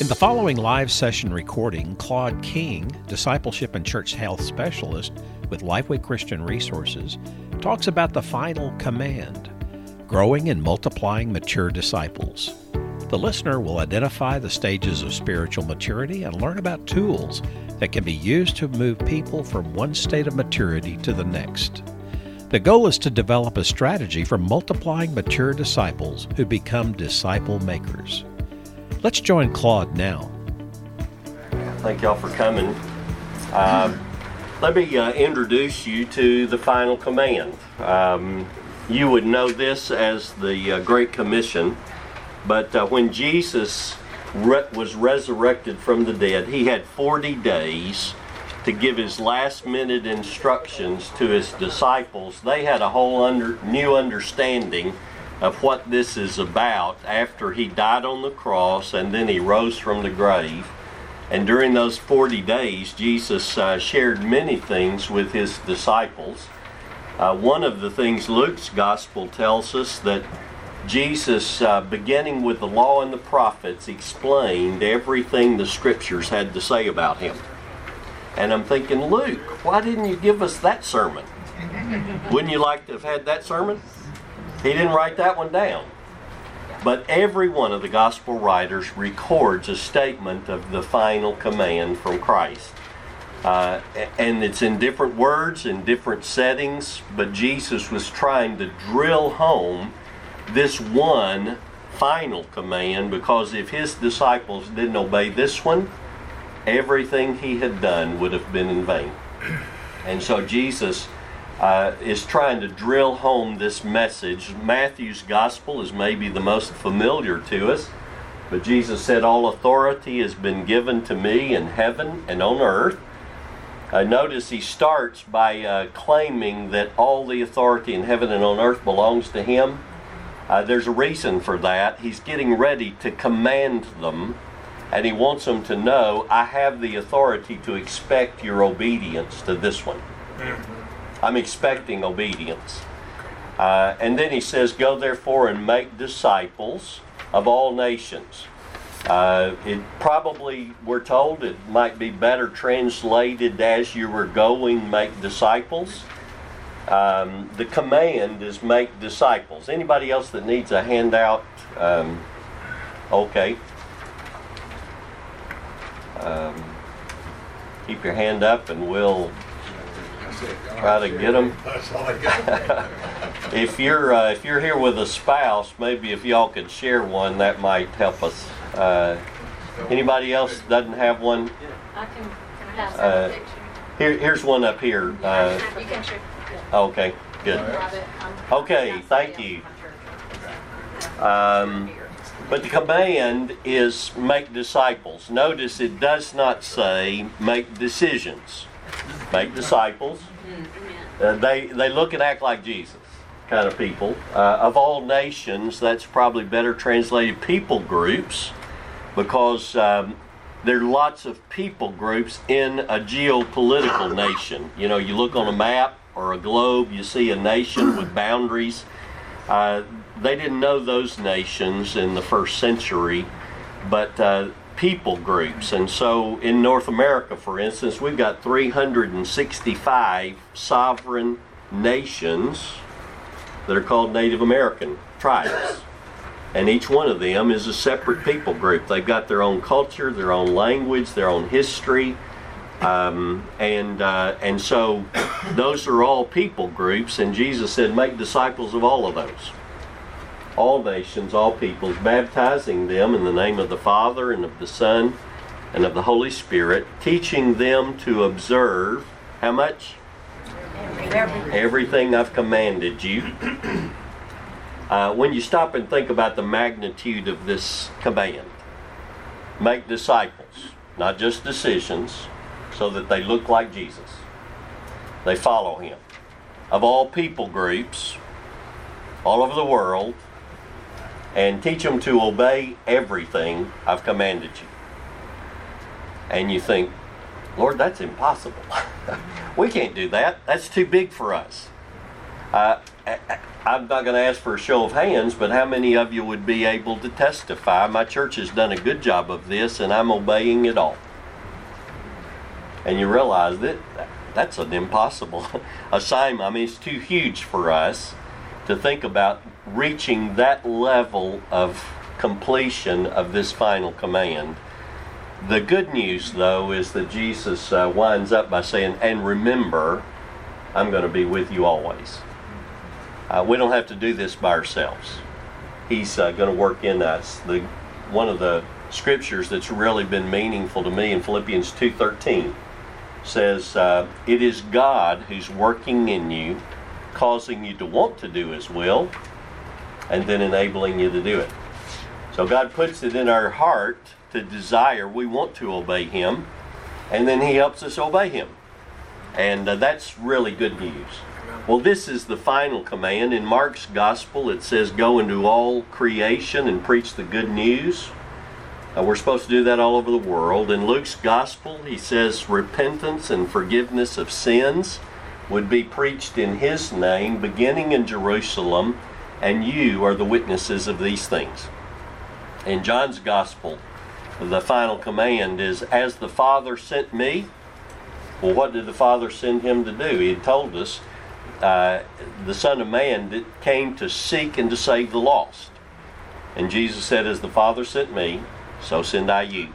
In the following live session recording, Claude King, discipleship and church health specialist with Lifeway Christian Resources, talks about the final command growing and multiplying mature disciples. The listener will identify the stages of spiritual maturity and learn about tools that can be used to move people from one state of maturity to the next. The goal is to develop a strategy for multiplying mature disciples who become disciple makers. Let's join Claude now. Thank y'all for coming. Uh, let me uh, introduce you to the final command. Um, you would know this as the uh, Great Commission, but uh, when Jesus re- was resurrected from the dead, he had 40 days to give his last minute instructions to his disciples. They had a whole under, new understanding of what this is about after he died on the cross and then he rose from the grave. And during those 40 days, Jesus uh, shared many things with his disciples. Uh, one of the things Luke's gospel tells us that Jesus, uh, beginning with the law and the prophets, explained everything the scriptures had to say about him. And I'm thinking, Luke, why didn't you give us that sermon? Wouldn't you like to have had that sermon? He didn't write that one down. But every one of the gospel writers records a statement of the final command from Christ. Uh, and it's in different words, in different settings, but Jesus was trying to drill home this one final command because if his disciples didn't obey this one, everything he had done would have been in vain. And so Jesus uh, is trying to drill home this message. Matthew's gospel is maybe the most familiar to us, but Jesus said, All authority has been given to me in heaven and on earth. Uh, notice he starts by uh, claiming that all the authority in heaven and on earth belongs to him. Uh, there's a reason for that. He's getting ready to command them, and he wants them to know I have the authority to expect your obedience to this one. I'm expecting obedience. Uh, and then he says, Go therefore and make disciples of all nations. Uh, it probably, we're told, it might be better translated as you were going, make disciples. Um, the command is make disciples. Anybody else that needs a handout? Um, okay. Um, keep your hand up and we'll try to get them. if you're uh, if you're here with a spouse, maybe if y'all could share one, that might help us. Uh, anybody else doesn't have one? I can, can Uh. Here, here's one up here. Uh, You can share. okay, good. Grab it. I'm- Okay, thank you. Um, but the command is make disciples. Notice it does not say make decisions. Make disciples. Uh, they they look and act like Jesus kind of people. Uh, of all nations, that's probably better translated people groups because um, there are lots of people groups in a geopolitical nation. You know, you look on a map or a globe, you see a nation with boundaries. Uh, they didn't know those nations in the first century, but uh, people groups. And so in North America, for instance, we've got 365 sovereign nations that are called Native American tribes. And each one of them is a separate people group. They've got their own culture, their own language, their own history. Um, and uh, and so those are all people groups, and Jesus said, "Make disciples of all of those, all nations, all peoples, baptizing them in the name of the Father and of the Son and of the Holy Spirit, teaching them to observe how much everything I've commanded you." Uh, when you stop and think about the magnitude of this command, make disciples, not just decisions, so that they look like Jesus. They follow him. Of all people groups, all over the world, and teach them to obey everything I've commanded you. And you think, Lord, that's impossible. we can't do that. That's too big for us. Uh, I'm not going to ask for a show of hands, but how many of you would be able to testify? My church has done a good job of this, and I'm obeying it all. And you realize that that's an impossible assignment. I mean, it's too huge for us to think about reaching that level of completion of this final command. The good news, though, is that Jesus uh, winds up by saying, And remember, I'm going to be with you always. Uh, we don't have to do this by ourselves. He's uh, going to work in us. The, one of the scriptures that's really been meaningful to me in Philippians 2.13 says, uh, It is God who's working in you, causing you to want to do His will, and then enabling you to do it. So God puts it in our heart to desire, we want to obey Him, and then He helps us obey Him. And uh, that's really good news. Well, this is the final command. In Mark's gospel, it says, Go into all creation and preach the good news. Uh, we're supposed to do that all over the world. In Luke's gospel, he says, Repentance and forgiveness of sins would be preached in his name, beginning in Jerusalem, and you are the witnesses of these things. In John's gospel, the final command is, As the Father sent me, well, what did the Father send him to do? He had told us uh, the Son of Man came to seek and to save the lost. And Jesus said, As the Father sent me, so send I you.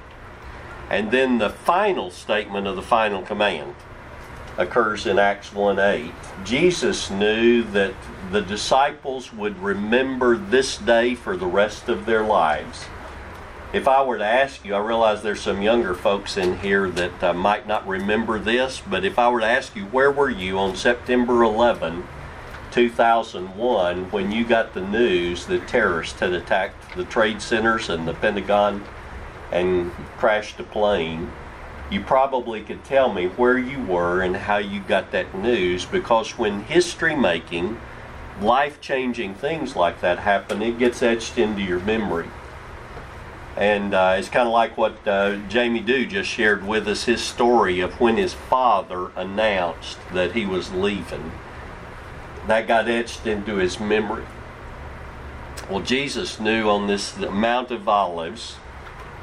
And then the final statement of the final command occurs in Acts 1 8. Jesus knew that the disciples would remember this day for the rest of their lives if I were to ask you, I realize there's some younger folks in here that uh, might not remember this, but if I were to ask you, where were you on September 11, 2001, when you got the news that terrorists had attacked the trade centers and the Pentagon and crashed a plane? You probably could tell me where you were and how you got that news because when history making, life changing things like that happen, it gets etched into your memory. And uh, it's kind of like what uh, Jamie Dew just shared with us his story of when his father announced that he was leaving. That got etched into his memory. Well, Jesus knew on this Mount of Olives,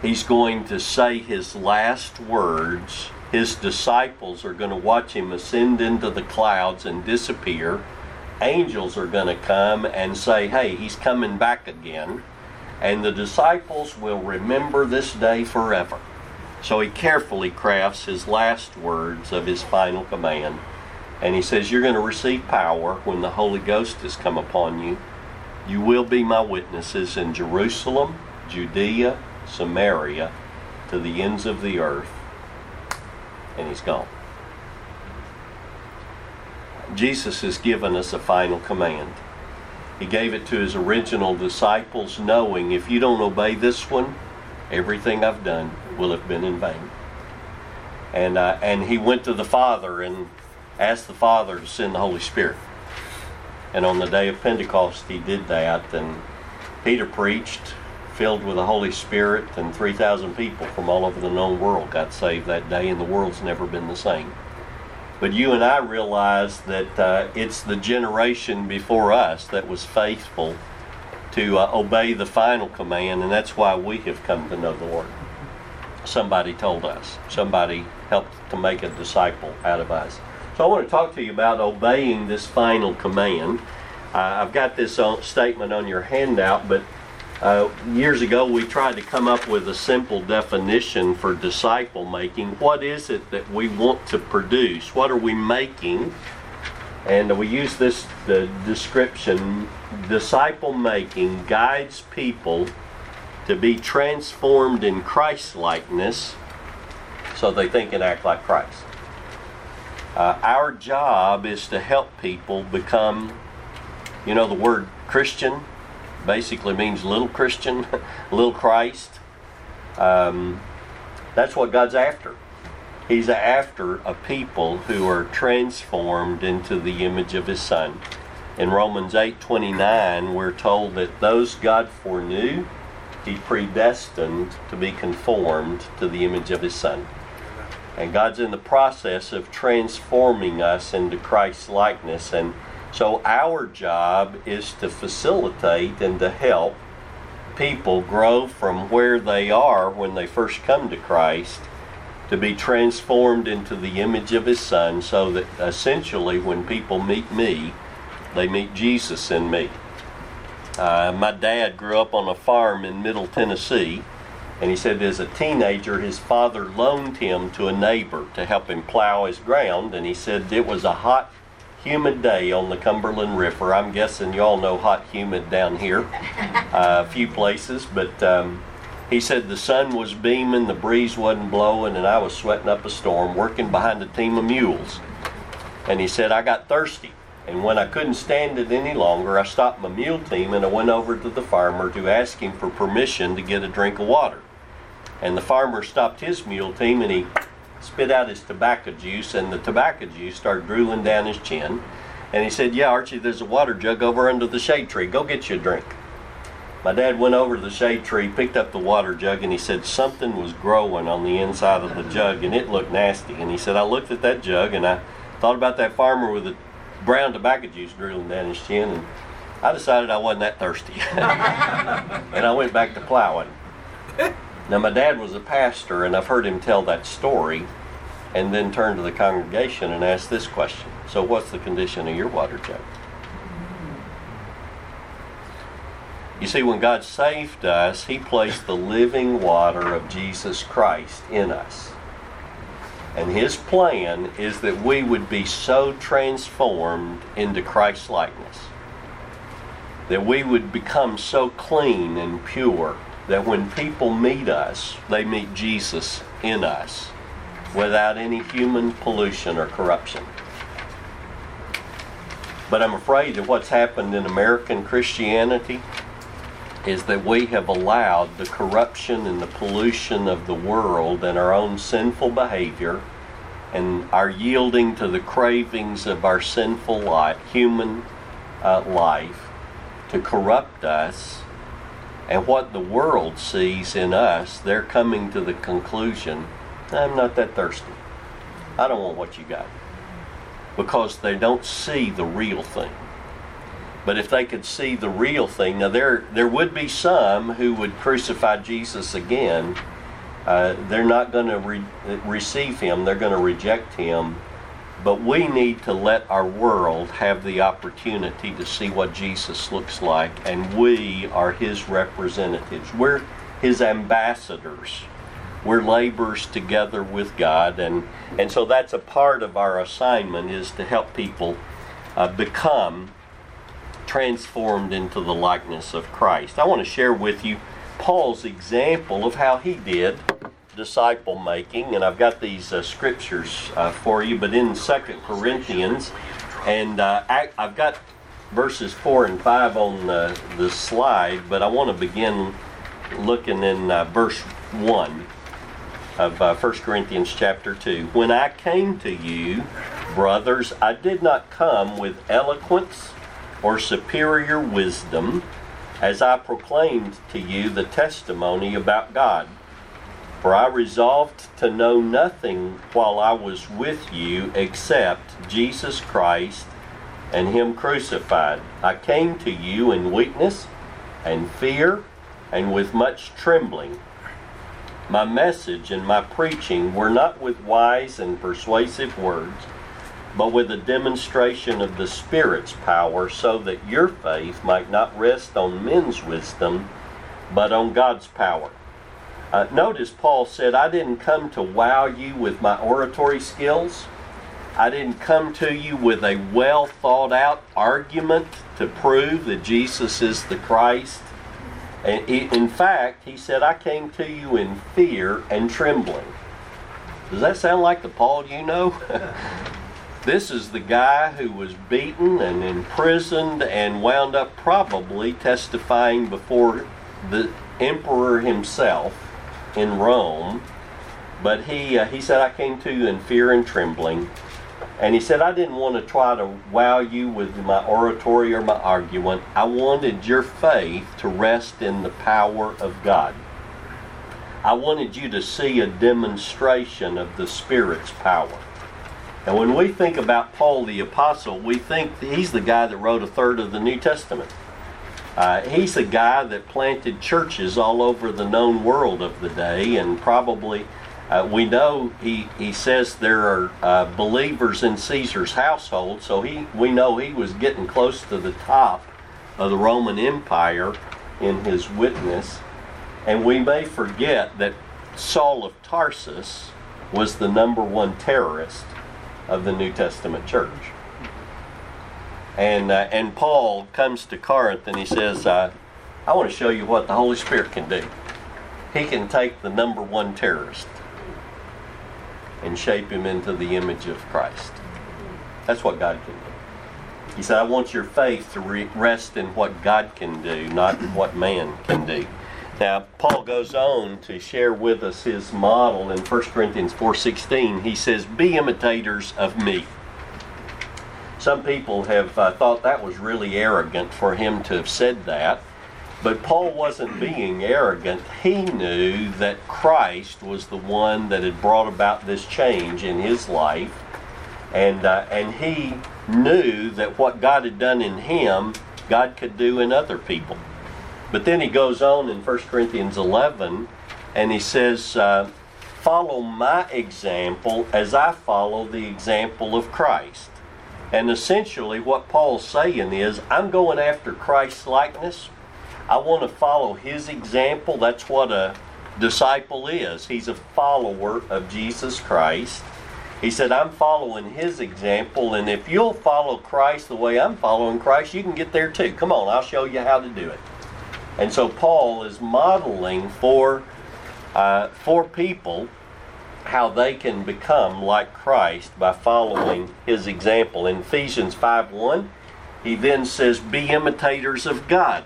he's going to say his last words. His disciples are going to watch him ascend into the clouds and disappear. Angels are going to come and say, hey, he's coming back again and the disciples will remember this day forever. So he carefully crafts his last words of his final command. And he says, You're going to receive power when the Holy Ghost has come upon you. You will be my witnesses in Jerusalem, Judea, Samaria, to the ends of the earth. And he's gone. Jesus has given us a final command. He gave it to his original disciples, knowing if you don't obey this one, everything I've done will have been in vain. And, uh, and he went to the Father and asked the Father to send the Holy Spirit. And on the day of Pentecost, he did that. And Peter preached, filled with the Holy Spirit, and 3,000 people from all over the known world got saved that day, and the world's never been the same. But you and I realize that uh, it's the generation before us that was faithful to uh, obey the final command, and that's why we have come to know the Lord. Somebody told us, somebody helped to make a disciple out of us. So I want to talk to you about obeying this final command. Uh, I've got this on, statement on your handout, but uh, years ago, we tried to come up with a simple definition for disciple making. What is it that we want to produce? What are we making? And we use this description disciple making guides people to be transformed in Christ likeness so they think and act like Christ. Uh, our job is to help people become, you know, the word Christian basically means little Christian, little Christ. Um, that's what God's after. He's after a people who are transformed into the image of His Son. In Romans 8:29, we're told that those God foreknew, He predestined to be conformed to the image of His Son. And God's in the process of transforming us into Christ's likeness. And So our job is to facilitate and to help people grow from where they are when they first come to Christ to be transformed into the image of His Son so that essentially when people meet me, they meet Jesus in me. Uh, my dad grew up on a farm in Middle Tennessee, and he said as a teenager, his father loaned him to a neighbor to help him plow his ground, and he said it was a hot, humid day on the Cumberland River. I'm guessing y'all know hot, humid down here, uh, a few places, but um, he said the sun was beaming, the breeze wasn't blowing, and I was sweating up a storm working behind a team of mules. And he said, I got thirsty. And when I couldn't stand it any longer, I stopped my mule team and I went over to the farmer to ask him for permission to get a drink of water. And the farmer stopped his mule team and he spit out his tobacco juice, and the tobacco juice started drooling down his chin. And he said, Yeah, Archie, there's a water jug over under the shade tree. Go get you a drink. My dad went over to the shade tree, picked up the water jug, and he said something was growing on the inside of the jug and it looked nasty. And he said, I looked at that jug and I thought about that farmer with the brown tobacco juice drooling down his chin, and I decided I wasn't that thirsty. and I went back to plowing. Now, my dad was a pastor, and I've heard him tell that story and then turn to the congregation and ask this question So, what's the condition of your water jug? You see, when God saved us, He placed the living water of Jesus Christ in us. And His plan is that we would be so transformed into Christ likeness, that we would become so clean and pure that when people meet us, they meet Jesus in us without any human pollution or corruption. But I'm afraid that what's happened in American Christianity is that we have allowed the corruption and the pollution of the world and our own sinful behavior and our yielding to the cravings of our sinful life, human uh, life to corrupt us. And what the world sees in us, they're coming to the conclusion I'm not that thirsty. I don't want what you got. Because they don't see the real thing. But if they could see the real thing, now there there would be some who would crucify Jesus again. Uh, they're not going to re- receive him. They're going to reject him. But we need to let our world have the opportunity to see what Jesus looks like, and we are his representatives. We're his ambassadors. We're laborers together with God, and, and so that's a part of our assignment is to help people uh, become transformed into the likeness of Christ. I want to share with you Paul's example of how he did disciple making, and I've got these uh, scriptures uh, for you, but in Second Corinthians, and uh, I, have got verses 4 and 5 on the, the slide, but I want to begin looking in uh, verse 1 of uh, 1 Corinthians chapter 2. When I came to you, brothers, I did not come with eloquence or superior wisdom, as I proclaimed to you the testimony about God. For I resolved to know nothing while I was with you except Jesus Christ and Him crucified. I came to you in weakness and fear and with much trembling. My message and my preaching were not with wise and persuasive words but with a demonstration of the Spirit's power, so that your faith might not rest on men's wisdom, but on God's power. Uh, notice Paul said, I didn't come to wow you with my oratory skills. I didn't come to you with a well thought out argument to prove that Jesus is the Christ. And in fact, he said, I came to you in fear and trembling. Does that sound like the Paul you know? This is the guy who was beaten and imprisoned and wound up probably testifying before the emperor himself in Rome. But he, uh, he said, I came to you in fear and trembling. And he said, I didn't want to try to wow you with my oratory or my argument. I wanted your faith to rest in the power of God. I wanted you to see a demonstration of the Spirit's power. And when we think about Paul the Apostle, we think he's the guy that wrote a third of the New Testament. Uh, he's a guy that planted churches all over the known world of the day, and probably uh, we know he, he says there are uh, believers in Caesar's household, so he we know he was getting close to the top of the Roman Empire in his witness. And we may forget that Saul of Tarsus was the number one terrorist of the New Testament church. And, uh, and Paul comes to Corinth and he says, uh, I want to show you what the Holy Spirit can do. He can take the number one terrorist and shape him into the image of Christ. That's what God can do. He said, I want your faith to re- rest in what God can do, not what man can do. Now, Paul goes on to share with us his model in 1 Corinthians 4.16. He says, Be imitators of me. Some people have uh, thought that was really arrogant for him to have said that. But Paul wasn't being arrogant. He knew that Christ was the one that had brought about this change in his life. And, uh, and he knew that what God had done in him, God could do in other people. But then he goes on in 1 Corinthians 11 and he says, uh, Follow my example as I follow the example of Christ. And essentially, what Paul's saying is, I'm going after Christ's likeness I want to follow his example. That's what a disciple is. He's a follower of Jesus Christ. He said, I'm following his example, and if you'll follow Christ the way I'm following Christ, you can get there too. Come on, I'll show you how to do it. And so Paul is modeling for, uh, for people how they can become like Christ by following his example. In Ephesians 5 1, he then says, Be imitators of God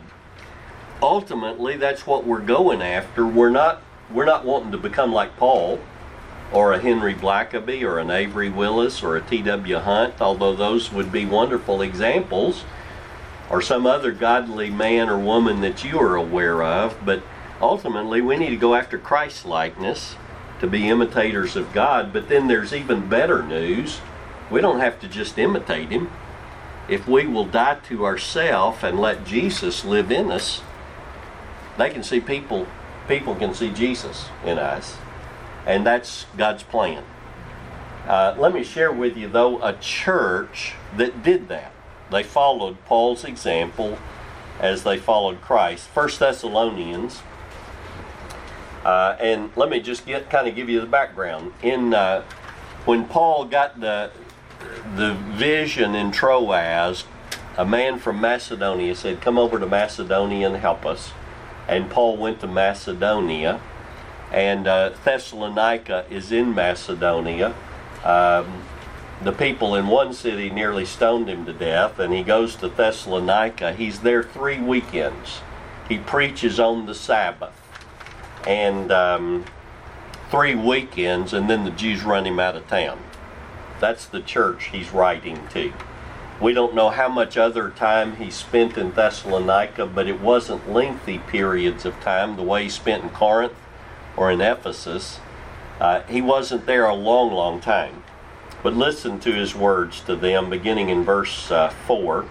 ultimately that's what we're going after. We're not we're not wanting to become like Paul or a Henry Blackaby or an Avery Willis or a T.W. Hunt, although those would be wonderful examples, or some other godly man or woman that you are aware of, but ultimately we need to go after Christ likeness to be imitators of God. But then there's even better news. We don't have to just imitate him. If we will die to ourselves and let Jesus live in us, they can see people, people can see Jesus in us. And that's God's plan. Uh, let me share with you, though, a church that did that. They followed Paul's example as they followed Christ. First Thessalonians, uh, and let me just get kind of give you the background. In uh, when Paul got the the vision in Troas, a man from Macedonia said, "Come over to Macedonia and help us." and Paul went to Macedonia, and uh, Thessalonica is in Macedonia. Um, the people in one city nearly stoned him to death, and he goes to Thessalonica. He's there three weekends. He preaches on the Sabbath, and um, three weekends, and then the Jews run him out of town. That's the church he's writing to. We don't know how much other time he spent in Thessalonica, but it wasn't lengthy periods of time the way he spent in Corinth or in Ephesus. Uh, he wasn't there a long, long time. But listen to his words to them, beginning in verse uh, 4.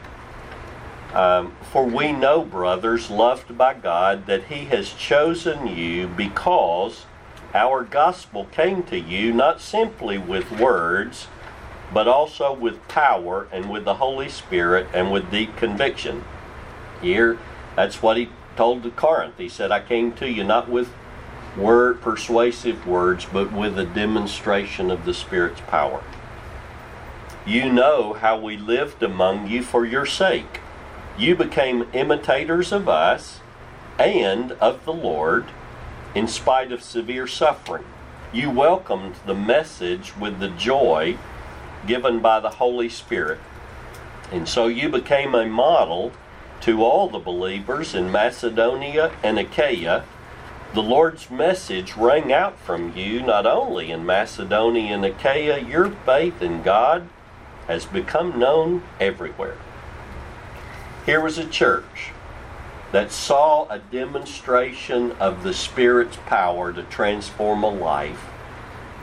Um, For we know, brothers, loved by God, that He has chosen you because our gospel came to you not simply with words but also with power and with the Holy Spirit and with deep conviction. Here, that's what he told the Corinth. He said, I came to you not with word persuasive words, but with a demonstration of the Spirit's power. You know how we lived among you for your sake. You became imitators of us and of the Lord in spite of severe suffering. You welcomed the message with the joy given by the Holy Spirit. And so you became a model to all the believers in Macedonia and Achaia. The Lord's message rang out from you not only in Macedonia and Achaia, your faith in God has become known everywhere. Here was a church that saw a demonstration of the Spirit's power to transform a life.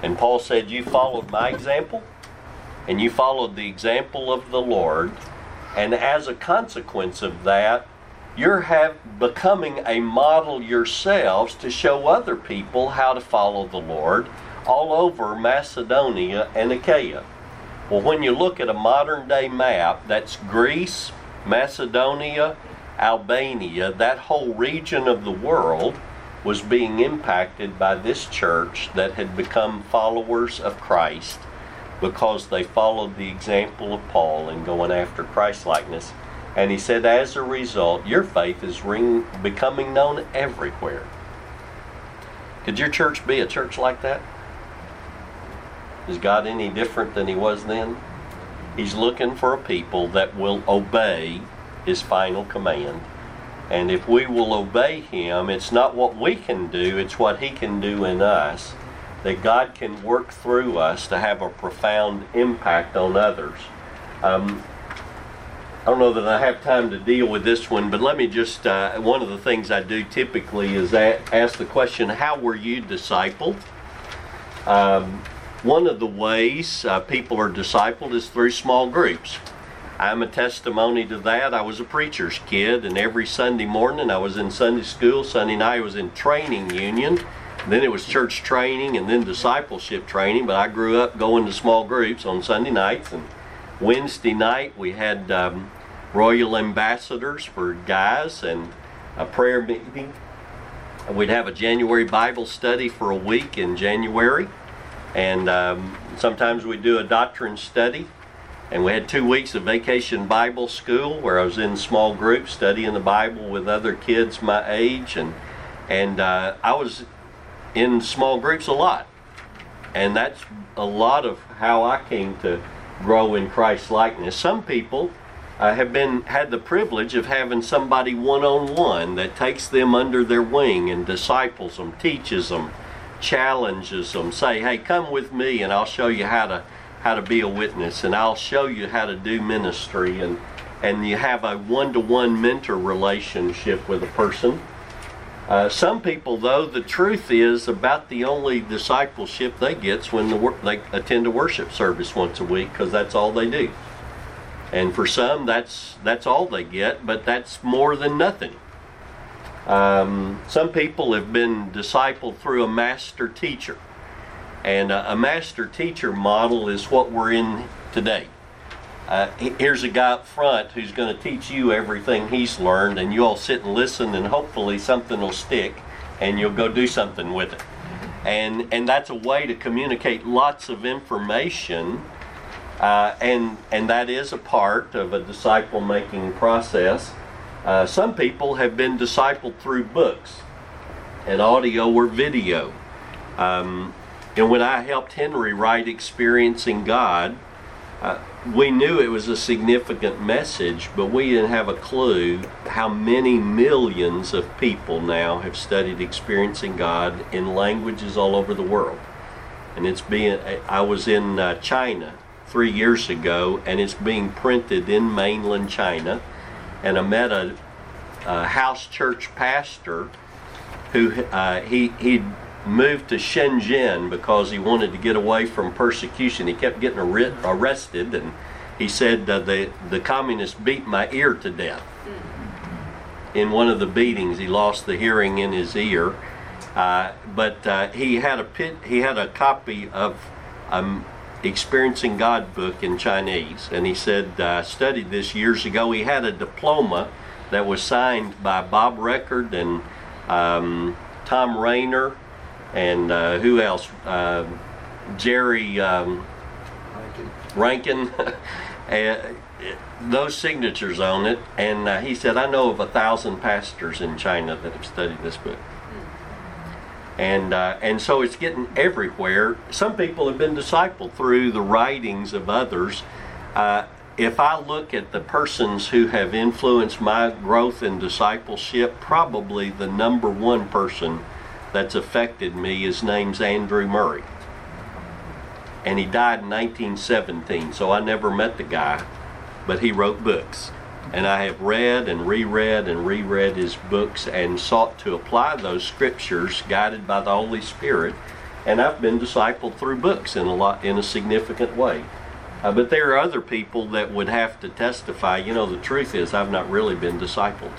And Paul said, You followed my example? and you followed the example of the Lord, and as a consequence of that, you're have becoming a model yourselves to show other people how to follow the Lord all over Macedonia and Achaia. Well, when you look at a modern day map, that's Greece, Macedonia, Albania, that whole region of the world was being impacted by this church that had become followers of Christ because they followed the example of Paul in going after Christ likeness. And he said, as a result, your faith is ring, becoming known everywhere. Could your church be a church like that? Is God any different than he was then? He's looking for a people that will obey his final command. And if we will obey him, it's not what we can do, it's what he can do in us. That God can work through us to have a profound impact on others. Um, I don't know that I have time to deal with this one, but let me just, uh, one of the things I do typically is ask the question, How were you discipled? Um, one of the ways uh, people are discipled is through small groups. I'm a testimony to that. I was a preacher's kid, and every Sunday morning I was in Sunday school. Sunday night I was in training union. Then it was church training and then discipleship training. But I grew up going to small groups on Sunday nights. And Wednesday night we had um, royal ambassadors for guys and a prayer meeting. We'd have a January Bible study for a week in January. And um, sometimes we do a doctrine study. And we had two weeks of vacation Bible school where I was in small groups studying the Bible with other kids my age. And, and uh, I was in small groups a lot. And that's a lot of how I came to grow in Christ likeness. Some people uh, have been had the privilege of having somebody one on one that takes them under their wing and disciples them, teaches them, challenges them, say, "Hey, come with me, and I'll show you how to how to be a witness, and I'll show you how to do ministry." And and you have a one-to-one mentor relationship with a person. Uh, some people, though, the truth is about the only discipleship they get when the wor- they attend a worship service once a week because that's all they do. And for some, that's that's all they get, but that's more than nothing. Um, some people have been discipled through a master teacher, and a, a master teacher model is what we're in today. Uh, here's a guy up front who's going to teach you everything he's learned, and you all sit and listen, and hopefully something will stick, and you'll go do something with it. And and that's a way to communicate lots of information, uh, and and that is a part of a disciple making process. Uh, some people have been discipled through books, and audio or video. Um, and when I helped Henry write "Experiencing God," uh, we knew it was a significant message, but we didn't have a clue how many millions of people now have studied experiencing God in languages all over the world. And it's being, I was in uh, China three years ago, and it's being printed in mainland China. And I met a, a house church pastor who uh, he he moved to Shenzhen because he wanted to get away from persecution. He kept getting arrested, and he said the the communists beat my ear to death. In one of the beatings, he lost the hearing in his ear, uh, but uh, he had a pit, he had a copy of um, Experiencing God book in Chinese, and he said I studied this years ago. He had a diploma that was signed by Bob Reccord and um, Thom Rainer and uh, who else? Uh, Jerry um, Rankin. and those signatures on it, and uh, he said, "I know of a thousand pastors in China that have studied this book." And uh, and so it's getting everywhere. Some people have been discipled through the writings of others. Uh, if I look at the persons who have influenced my growth in discipleship, probably the number one person that's affected me. His name's Andrew Murray. And he died in 1917, so I never met the guy, but he wrote books. And I have read and reread and reread his books and sought to apply those scriptures guided by the Holy Spirit. And I've been discipled through books in a lot in a significant way. Uh, but there are other people that would have to testify, you know, the truth is, I've not really been discipled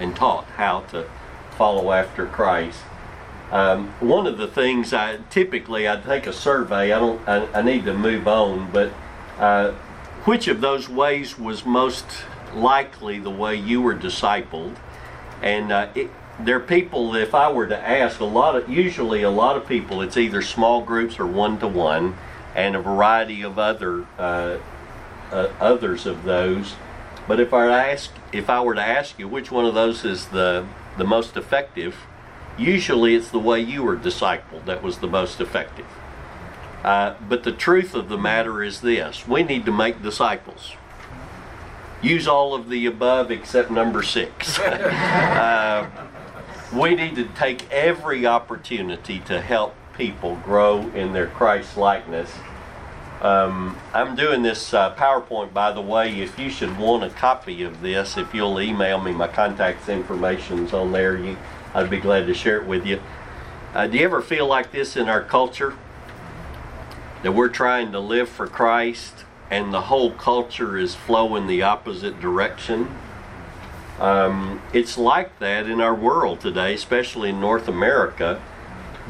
and taught how to follow after Christ. Um, one of the things I typically I take a survey. I don't. I, I need to move on, but uh, which of those ways was most likely the way you were discipled? And uh, it, there are people. If I were to ask, a lot of usually a lot of people, it's either small groups or one to one, and a variety of other uh, uh, others of those. But if I ask, if I were to ask you which one of those is the the most effective, usually it's the way you were discipled that was the most effective. Uh, but the truth of the matter is this we need to make disciples. Use all of the above except number six. uh, we need to take every opportunity to help people grow in their Christ likeness. Um, I'm doing this uh, PowerPoint, by the way. If you should want a copy of this, if you'll email me, my contact information's on there. You, I'd be glad to share it with you. Uh, do you ever feel like this in our culture? That we're trying to live for Christ and the whole culture is flowing the opposite direction? Um, it's like that in our world today, especially in North America.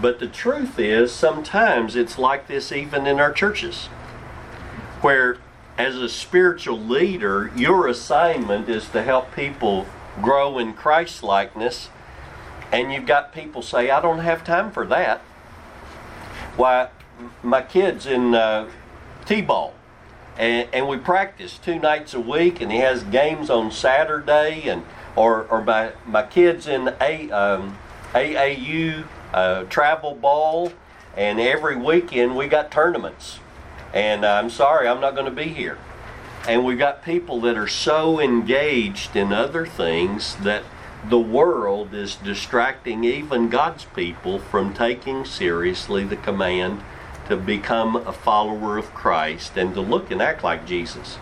But the truth is, sometimes it's like this even in our churches, where as a spiritual leader, your assignment is to help people grow in Christ likeness, and you've got people say, I don't have time for that. Why, my kid's in uh, T ball and, and we practice two nights a week, and he has games on Saturday, and or or my my kids in a um, AAU uh, travel ball, and every weekend we got tournaments. And uh, I'm sorry, I'm not going to be here. And we've got people that are so engaged in other things that the world is distracting even God's people from taking seriously the command to become a follower of Christ and to look and act like Jesus.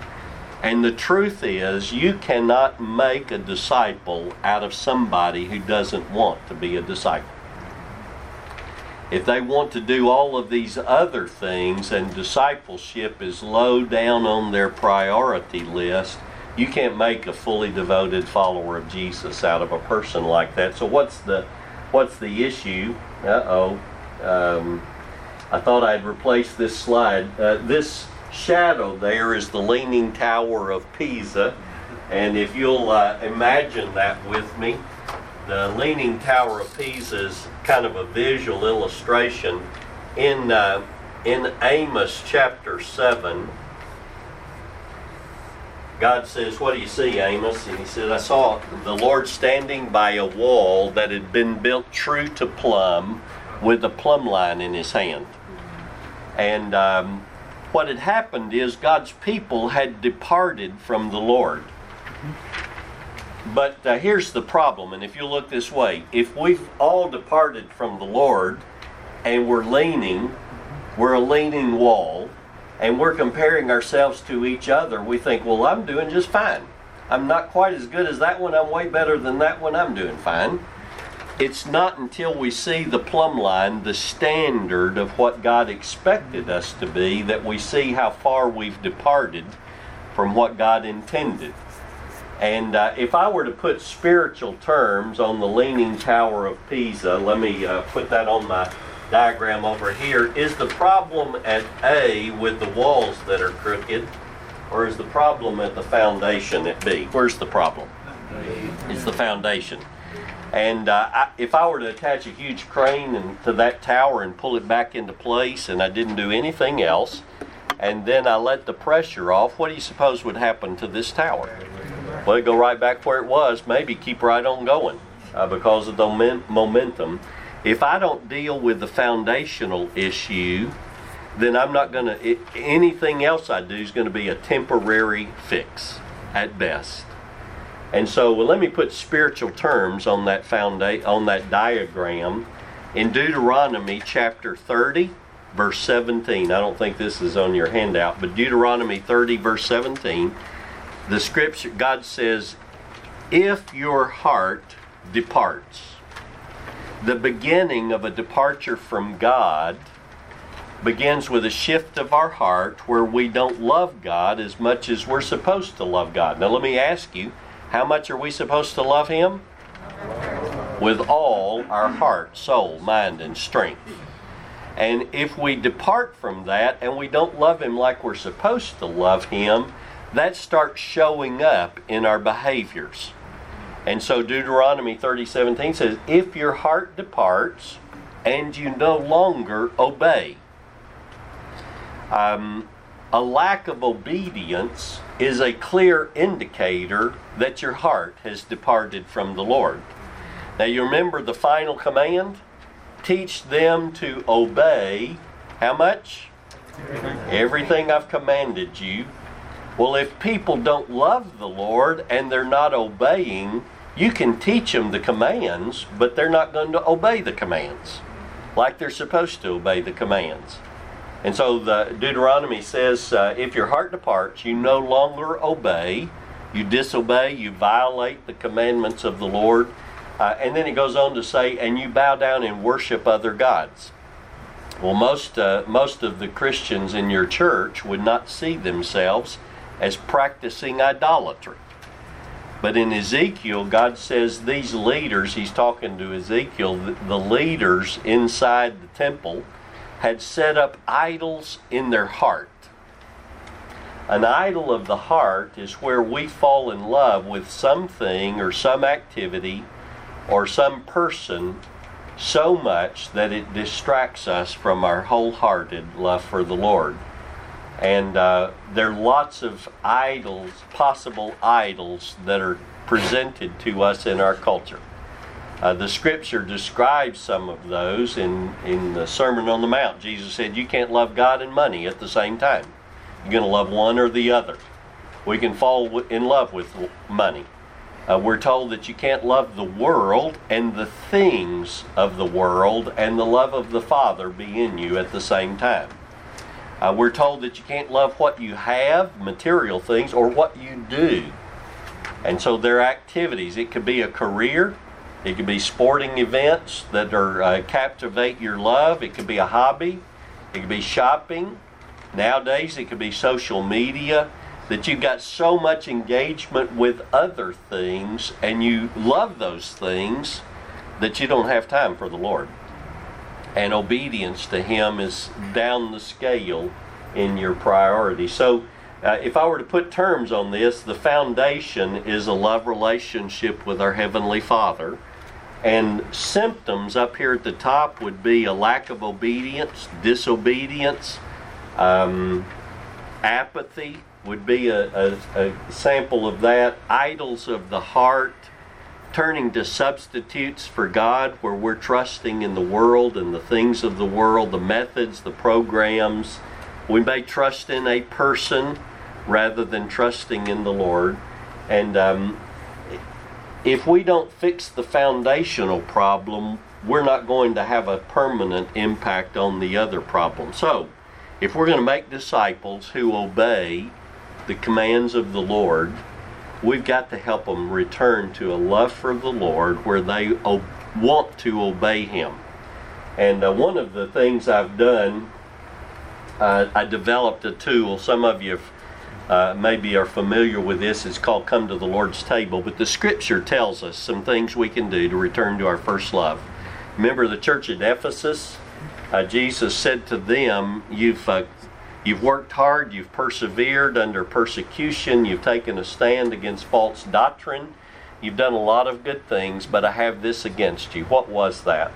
And the truth is, you cannot make a disciple out of somebody who doesn't want to be a disciple. If they want to do all of these other things and discipleship is low down on their priority list, you can't make a fully devoted follower of Jesus out of a person like that. So what's the what's the issue? Uh oh. Um, I thought I'd replace this slide. Uh, this shadow there is the Leaning Tower of Pisa. And if you'll uh, imagine that with me, the Leaning Tower of Pisa is kind of a visual illustration. In, uh, in Amos chapter 7, God says, What do you see, Amos? And he said, I saw the Lord standing by a wall that had been built true to plumb with a plumb line in his hand. And um, what had happened is God's people had departed from the Lord. But uh, here's the problem, and if you look this way, if we've all departed from the Lord and we're leaning, we're a leaning wall, and we're comparing ourselves to each other, we think, well, I'm doing just fine. I'm not quite as good as that one, I'm way better than that one, I'm doing fine it's not until we see the plumb line, the standard of what God expected us to be, that we see how far we've departed from what God intended. And uh, if I were to put spiritual terms on the Leaning Tower of Pisa, let me uh, put that on my diagram over here. Is the problem at A with the walls that are crooked, or is the problem at the foundation at B? Where's the problem? It's the foundation. And uh, I, if I were to attach a huge crane and, to that tower and pull it back into place, and I didn't do anything else, and then I let the pressure off, what do you suppose would happen to this tower? Well, it'd go right back where it was, maybe keep right on going uh, because of the momentum. If I don't deal with the foundational issue, then I'm not going to, anything else I do is going to be a temporary fix at best. And so, well, let me put spiritual terms on that founda- on that diagram. In Deuteronomy chapter 30, verse 17. I don't think this is on your handout, but Deuteronomy 30, verse 17, the scripture, God says, If your heart departs, the beginning of a departure from God begins with a shift of our heart where we don't love God as much as we're supposed to love God. Now, let me ask you, how much are we supposed to love Him? With all our heart, soul, mind, and strength. And if we depart from that and we don't love Him like we're supposed to love Him, that starts showing up in our behaviors. And so Deuteronomy 30:17 says, "If your heart departs and you no longer obey." Um, a lack of obedience is a clear indicator that your heart has departed from the Lord. Now you remember the final command? Teach them to obey how much? Everything, Everything I've commanded you. Well, if people don't love the Lord and they're not obeying, you can teach them the commands, but they're not going to obey the commands like they're supposed to obey the commands. And so the Deuteronomy says, uh, if your heart departs, you no longer obey, you disobey, you violate the commandments of the Lord. Uh, and then it goes on to say, and you bow down and worship other gods. Well, most uh, most of the Christians in your church would not see themselves as practicing idolatry. But in Ezekiel, God says these leaders, he's talking to Ezekiel, the, the leaders inside the temple had set up idols in their heart. An idol of the heart is where we fall in love with something or some activity or some person so much that it distracts us from our wholehearted love for the Lord. And uh, there are lots of idols, possible idols, that are presented to us in our culture. Uh, the scripture describes some of those in, in the Sermon on the Mount. Jesus said, You can't love God and money at the same time. You're going to love one or the other. We can fall in love with money. Uh, we're told that you can't love the world and the things of the world and the love of the Father be in you at the same time. Uh, we're told that you can't love what you have, material things, or what you do. And so their activities. It could be a career, it could be sporting events that are uh, captivate your love. It could be a hobby. It could be shopping. Nowadays, it could be social media. That you've got so much engagement with other things and you love those things that you don't have time for the Lord. And obedience to Him is down the scale in your priority. So, uh, if I were to put terms on this, the foundation is a love relationship with our Heavenly Father. And symptoms up here at the top would be a lack of obedience, disobedience, um, apathy would be a, a, a sample of that. Idols of the heart, turning to substitutes for God, where we're trusting in the world and the things of the world, the methods, the programs. We may trust in a person rather than trusting in the Lord. And um, if we don't fix the foundational problem, we're not going to have a permanent impact on the other problem. So, if we're going to make disciples who obey the commands of the Lord, we've got to help them return to a love for the Lord where they o- want to obey Him. And uh, one of the things I've done, uh, I developed a tool. Some of you have uh, maybe are familiar with this. It's called Come to the Lord's Table. But the scripture tells us some things we can do to return to our first love. Remember the church at Ephesus? Uh, Jesus said to them, You've uh, You've worked hard, you've persevered under persecution, you've taken a stand against false doctrine, you've done a lot of good things, but I have this against you. What was that?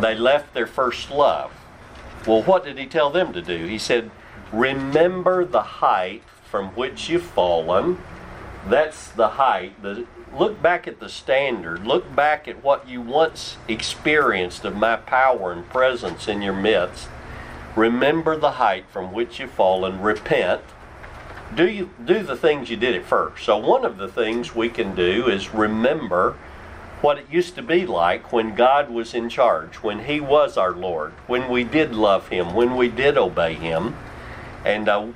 They left their first love. Well, what did he tell them to do? He said, Remember the height from which you've fallen. That's the height. The, look back at the standard. Look back at what you once experienced of my power and presence in your midst. Remember the height from which you've fallen. Repent. Do you do the things you did at first? So one of the things we can do is remember what it used to be like when God was in charge, when He was our Lord, when we did love Him, when we did obey Him. And uh,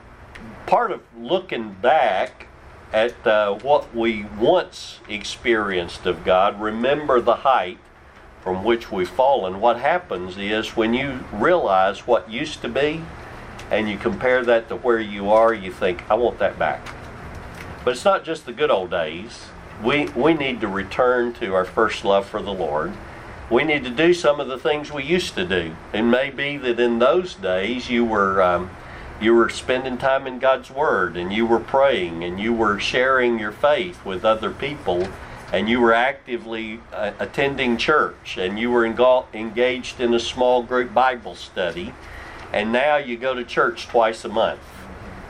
part of looking back at uh, what we once experienced of God, remember the height from which we've fallen, what happens is when you realize what used to be and you compare that to where you are, you think, I want that back. But it's not just the good old days. We, we need to return to our first love for the Lord. We need to do some of the things we used to do. It may be that in those days you were um, you were spending time in God's Word and you were praying and you were sharing your faith with other people and you were actively uh, attending church and you were engaged in a small group Bible study and now you go to church twice a month.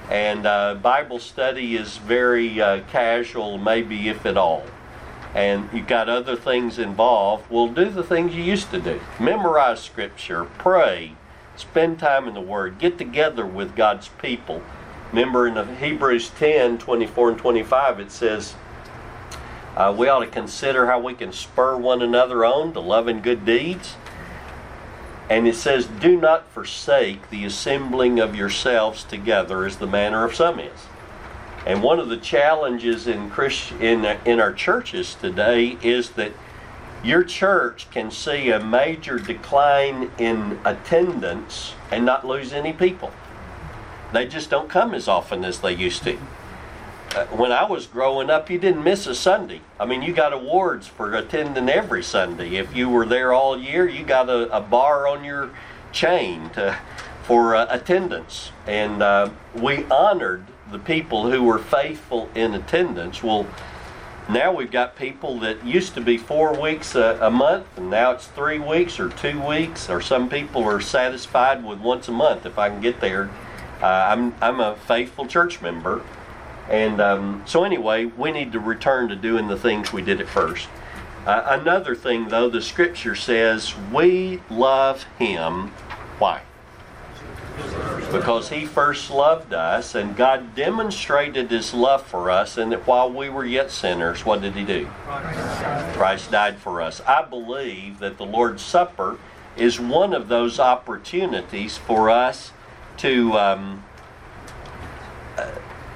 And uh, Bible study is very uh, casual, maybe if at all. And you've got other things involved. Well, do the things you used to do memorize Scripture, pray, spend time in the Word, get together with God's people. Remember in Hebrews 10 24 and 25, it says, uh, we ought to consider how we can spur one another on to love and good deeds. And it says, Do not forsake the assembling of yourselves together as the manner of some is. And one of the challenges in, Christ, in, in our churches today is that your church can see a major decline in attendance and not lose any people. They just don't come as often as they used to. Uh, when I was growing up, you didn't miss a Sunday. I mean, you got awards for attending every Sunday. If you were there all year, you got a, a bar on your chain to, for uh, attendance. And uh, we honored the people who were faithful in attendance. Well, now we've got people that used to be four weeks a, a, month, and now it's three weeks or two weeks, or some people are satisfied with once a month if I can get there. Uh, I'm, I'm a faithful church member and um, so, anyway, we need to return to doing the things we did at first. Uh, another thing, though, the scripture says we love Him. Why? Because He first loved us, and God demonstrated His love for us, and that while we were yet sinners, what did He do? Christ died for us. I believe that the Lord's Supper is one of those opportunities for us to. Um, uh,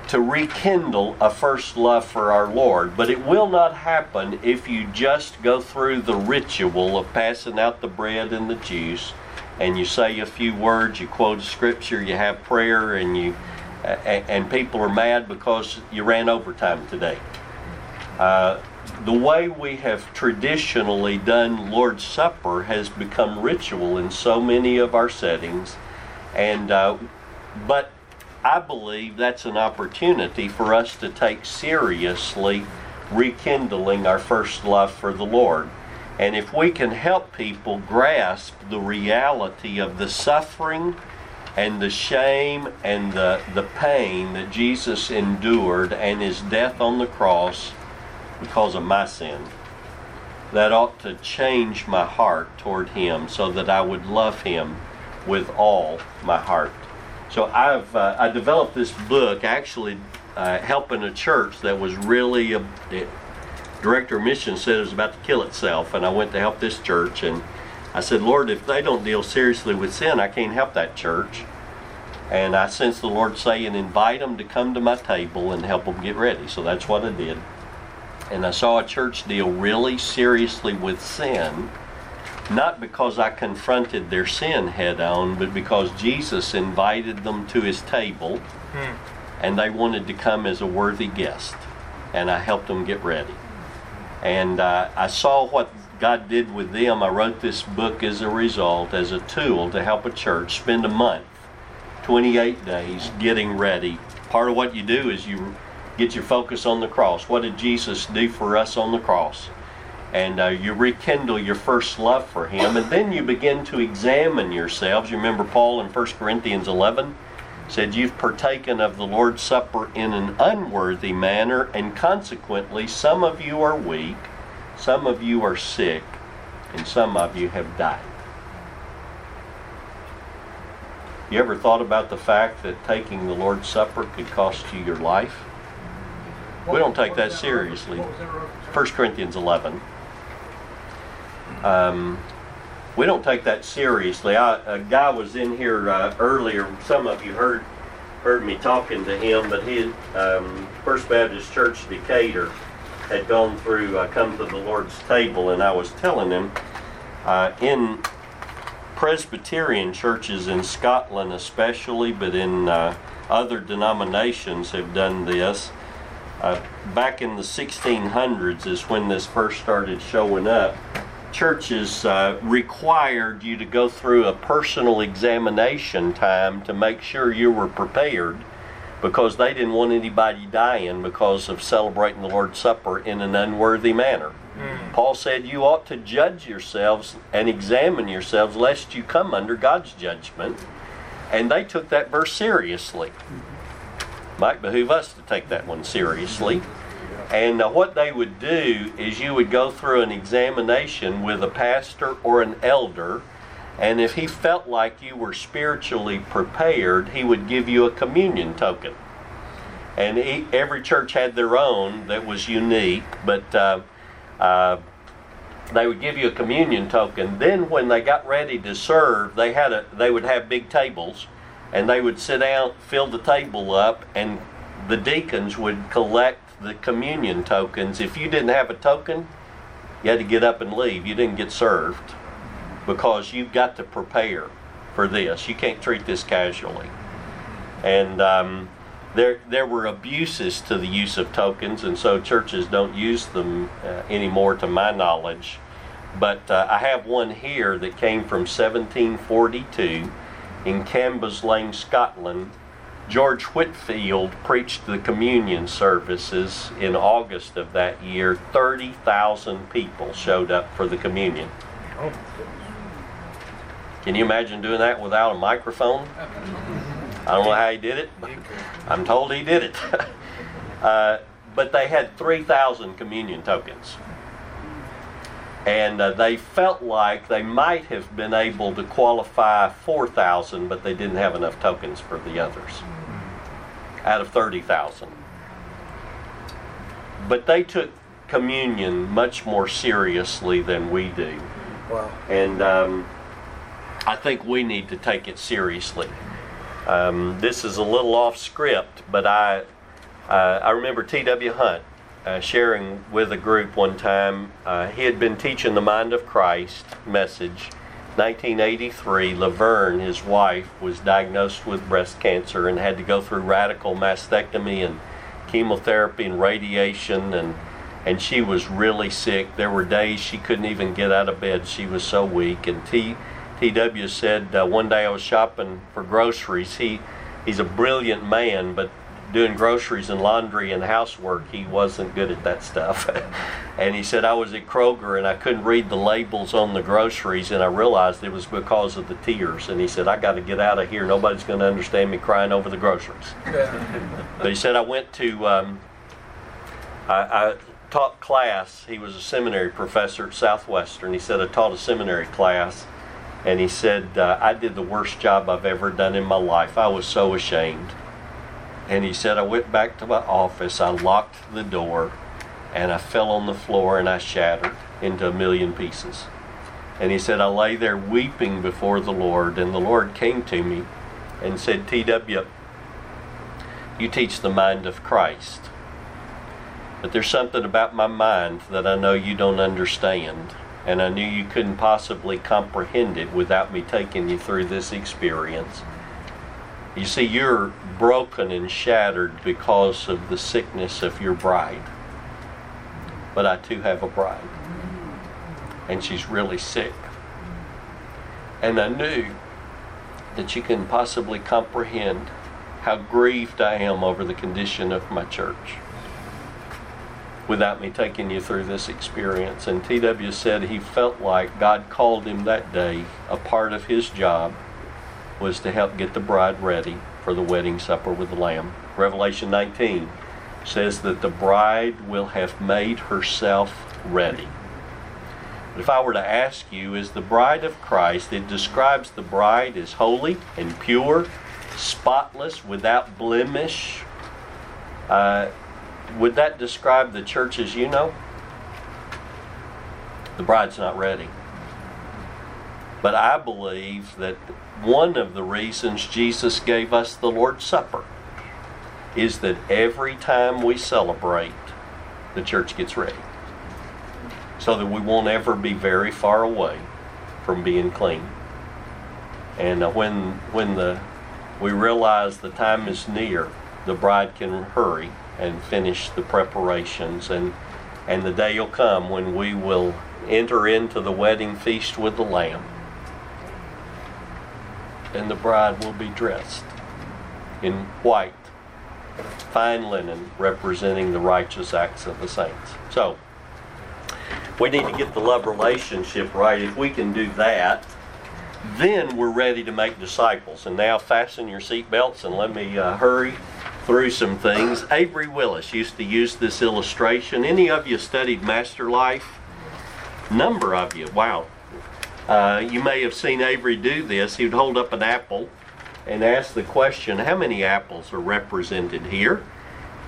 to rekindle a first love for our Lord. But it will not happen if you just go through the ritual of passing out the bread and the juice and you say a few words, you quote a scripture, you have prayer, and you and people are mad because you ran overtime today. Uh, the way we have traditionally done Lord's Supper has become ritual in so many of our settings, and uh, but I believe that's an opportunity for us to take seriously rekindling our first love for the Lord. And if we can help people grasp the reality of the suffering and the shame and the, the pain that Jesus endured and his death on the cross because of my sin, that ought to change my heart toward him so that I would love him with all my heart. So I've uh, I developed this book actually uh, helping a church that was really a, director of mission said it was about to kill itself, and I went to help this church, and I said, Lord, if they don't deal seriously with sin, I can't help that church. And I sensed the Lord saying, invite them to come to my table and help them get ready. So that's what I did. And I saw a church deal really seriously with sin not because I confronted their sin head on, but because Jesus invited them to his table hmm. and they wanted to come as a worthy guest. And I helped them get ready. And uh, I saw what God did with them. I wrote this book as a result, as a tool to help a church spend a month, 28 days, getting ready. Part of what you do is you get your focus on the cross. What did Jesus do for us on the cross? and uh, you rekindle your first love for Him, and then you begin to examine yourselves. You remember Paul in 1 Corinthians 11 said, You've partaken of the Lord's Supper in an unworthy manner, and consequently, some of you are weak, some of you are sick, and some of you have died. You ever thought about the fact that taking the Lord's Supper could cost you your life? We don't take that seriously. 1 Corinthians 11. Um, we don't take that seriously. I, a guy was in here uh, earlier. Some of you heard heard me talking to him, but he um, First Baptist Church Decatur had gone through, uh, come to the Lord's table, and I was telling him Uh, in Presbyterian churches in Scotland, especially, but in uh, other denominations, have done this. Uh, back in the 1600s is when this first started showing up. Churches uh, required you to go through a personal examination time to make sure you were prepared because they didn't want anybody dying because of celebrating the Lord's Supper in an unworthy manner. Paul said, You ought to judge yourselves and examine yourselves lest you come under God's judgment. And they took that verse seriously. Might behoove us to take that one seriously. And uh, what they would do is you would go through an examination with a pastor or an elder. And if he felt like you were spiritually prepared, he would give you a communion token. And he, every church had their own that was unique, but uh, uh, they would give you a communion token. Then, when they got ready to serve, they had a they would have big tables, and they would sit down, fill the table up, and the deacons would collect the communion tokens. If you didn't have a token, you had to get up and leave. You didn't get served because you've got to prepare for this. You can't treat this casually. And um, there, there were abuses to the use of tokens, and so churches don't use them uh, anymore, to my knowledge. But uh, I have one here that came from 1742 in Cambuslang, Scotland. George Whitefield preached the communion services in August of that year. 30,000 people showed up for the communion. Can you imagine doing that without a microphone? I don't know how he did it, but I'm told he did it. uh, but they had 3,000 communion tokens. And uh, they felt like they might have been able to qualify 4,000, but they didn't have enough tokens for the others out of 30,000. But they took communion much more seriously than we do. Wow. And um, I think we need to take it seriously. Um, this is a little off script, but I uh, I remember T.W. Hunt uh, sharing with a group one time. Uh, he had been teaching the Mind of Christ message. 1983, Laverne, his wife, was diagnosed with breast cancer and had to go through radical mastectomy and chemotherapy and radiation and and she was really sick. There were days she couldn't even get out of bed. She was so weak. And T TW said uh, one day I was shopping for groceries. He he's a brilliant man, but doing groceries and laundry and housework, he wasn't good at that stuff. and he said I was at Kroger and I couldn't read the labels on the groceries, and I realized it was because of the tears. And he said I got to get out of here. Nobody's going to understand me crying over the groceries. but he said I went to. Um, I, I taught class. He was a seminary professor at Southwestern. He said I taught a seminary class and he said, uh, I did the worst job I've ever done in my life. I was so ashamed. And he said, I went back to my office, I locked the door, and I fell on the floor and I shattered into a million pieces. And he said, I lay there weeping before the Lord, and the Lord came to me and said, T.W., you teach the mind of Christ. But there's something about my mind that I know you don't understand and I knew you couldn't possibly comprehend it without me taking you through this experience. You see, you're broken and shattered because of the sickness of your bride. But I too have a bride, and she's really sick. And I knew that you can possibly comprehend how grieved I am over the condition of my church without me taking you through this experience. And TW said he felt like God called him that day. A part of his job was to help get the bride ready for the wedding supper with the Lamb. Revelation 19 says that the bride will have made herself ready. But if I were to ask you, is the bride of Christ, it describes the bride as holy and pure, spotless, without blemish. Uh, would that describe the churches you know? The bride's not ready. But I believe that one of the reasons Jesus gave us the Lord's Supper is that every time we celebrate, the church gets ready. So that we won't ever be very far away from being clean. And uh, when when the we realize the time is near, the bride can hurry and finish the preparations and and the day will come when we will enter into the wedding feast with the lamb and the bride will be dressed in white fine linen representing the righteous acts of the saints so we need to get the love relationship right if we can do that then we're ready to make disciples and now fasten your seatbelts and let me uh, hurry through some things. Avery Willis used to use this illustration. Any of you studied Master Life? Number of you. Wow. Uh, you may have seen Avery do this. He would hold up an apple and ask the question, How many apples are represented here?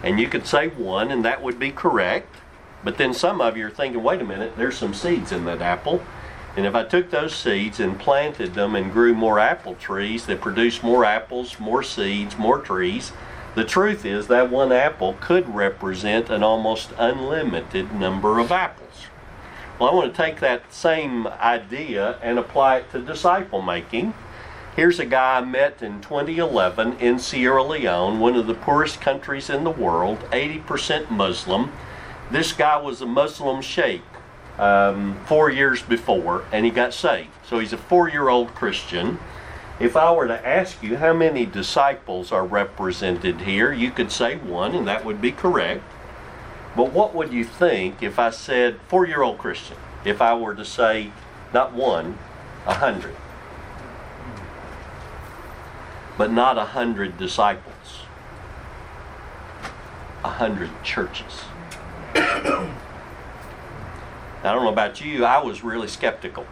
And you could say one, and that would be correct. But then some of you are thinking, Wait a minute, there's some seeds in that apple. And if I took those seeds and planted them and grew more apple trees that produced more apples, more seeds, more trees, the truth is that one apple could represent an almost unlimited number of apples. Well, I want to take that same idea and apply it to disciple making. Here's a guy I met in 2011 in Sierra Leone, one of the poorest countries in the world, 80% Muslim. This guy was a Muslim sheikh um, four years before, and he got saved. So he's a four year old Christian. If I were to ask you how many disciples are represented here, you could say one, and that would be correct. But what would you think if I said four year old Christian? If I were to say not one, a hundred. But not a hundred disciples, a hundred churches. I don't know about you, I was really skeptical.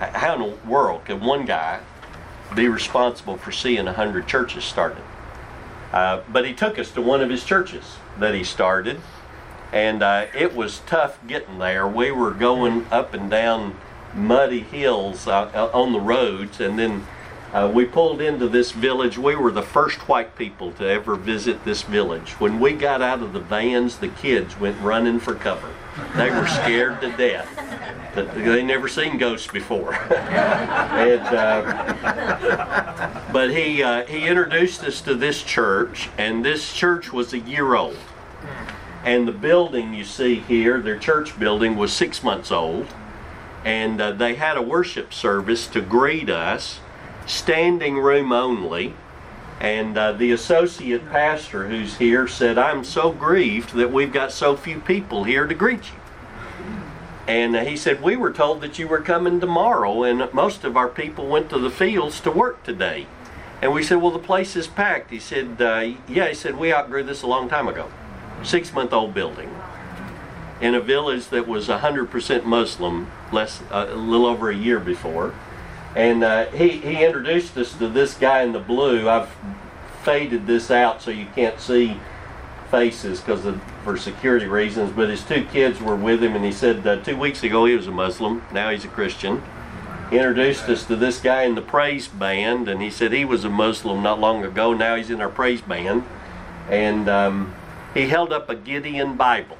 How in the world could one guy be responsible for seeing a hundred churches started. Uh, but he took us to one of his churches that he started, and uh, it was tough getting there. We were going up and down muddy hills uh, uh on the roads, and then uh, we pulled into this village. We were the first white people to ever visit this village. When we got out of the vans, the kids went running for cover. They were scared to death. They never seen ghosts before. and, uh, but he uh, he introduced us to this church, and this church was a year old. And the building you see here, their church building, was six months old. And uh, they had a worship service to greet us, standing room only. And uh, the associate pastor who's here said, I'm so grieved that we've got so few people here to greet you. And he said, We were told that you were coming tomorrow, and most of our people went to the fields to work today. And we said, Well, the place is packed. He said, uh, Yeah, he said, We outgrew this a long time ago. Six month old building in a village that was 100% Muslim less, uh, a little over a year before. And uh, he, he introduced us to this guy in the blue. I've faded this out so you can't see faces because for security reasons. But his two kids were with him, and he said uh, two weeks ago he was a Muslim. Now he's a Christian. He introduced us to this guy in the praise band, and he said he was a Muslim not long ago. Now he's in our praise band, and um, he held up a Gideon Bible,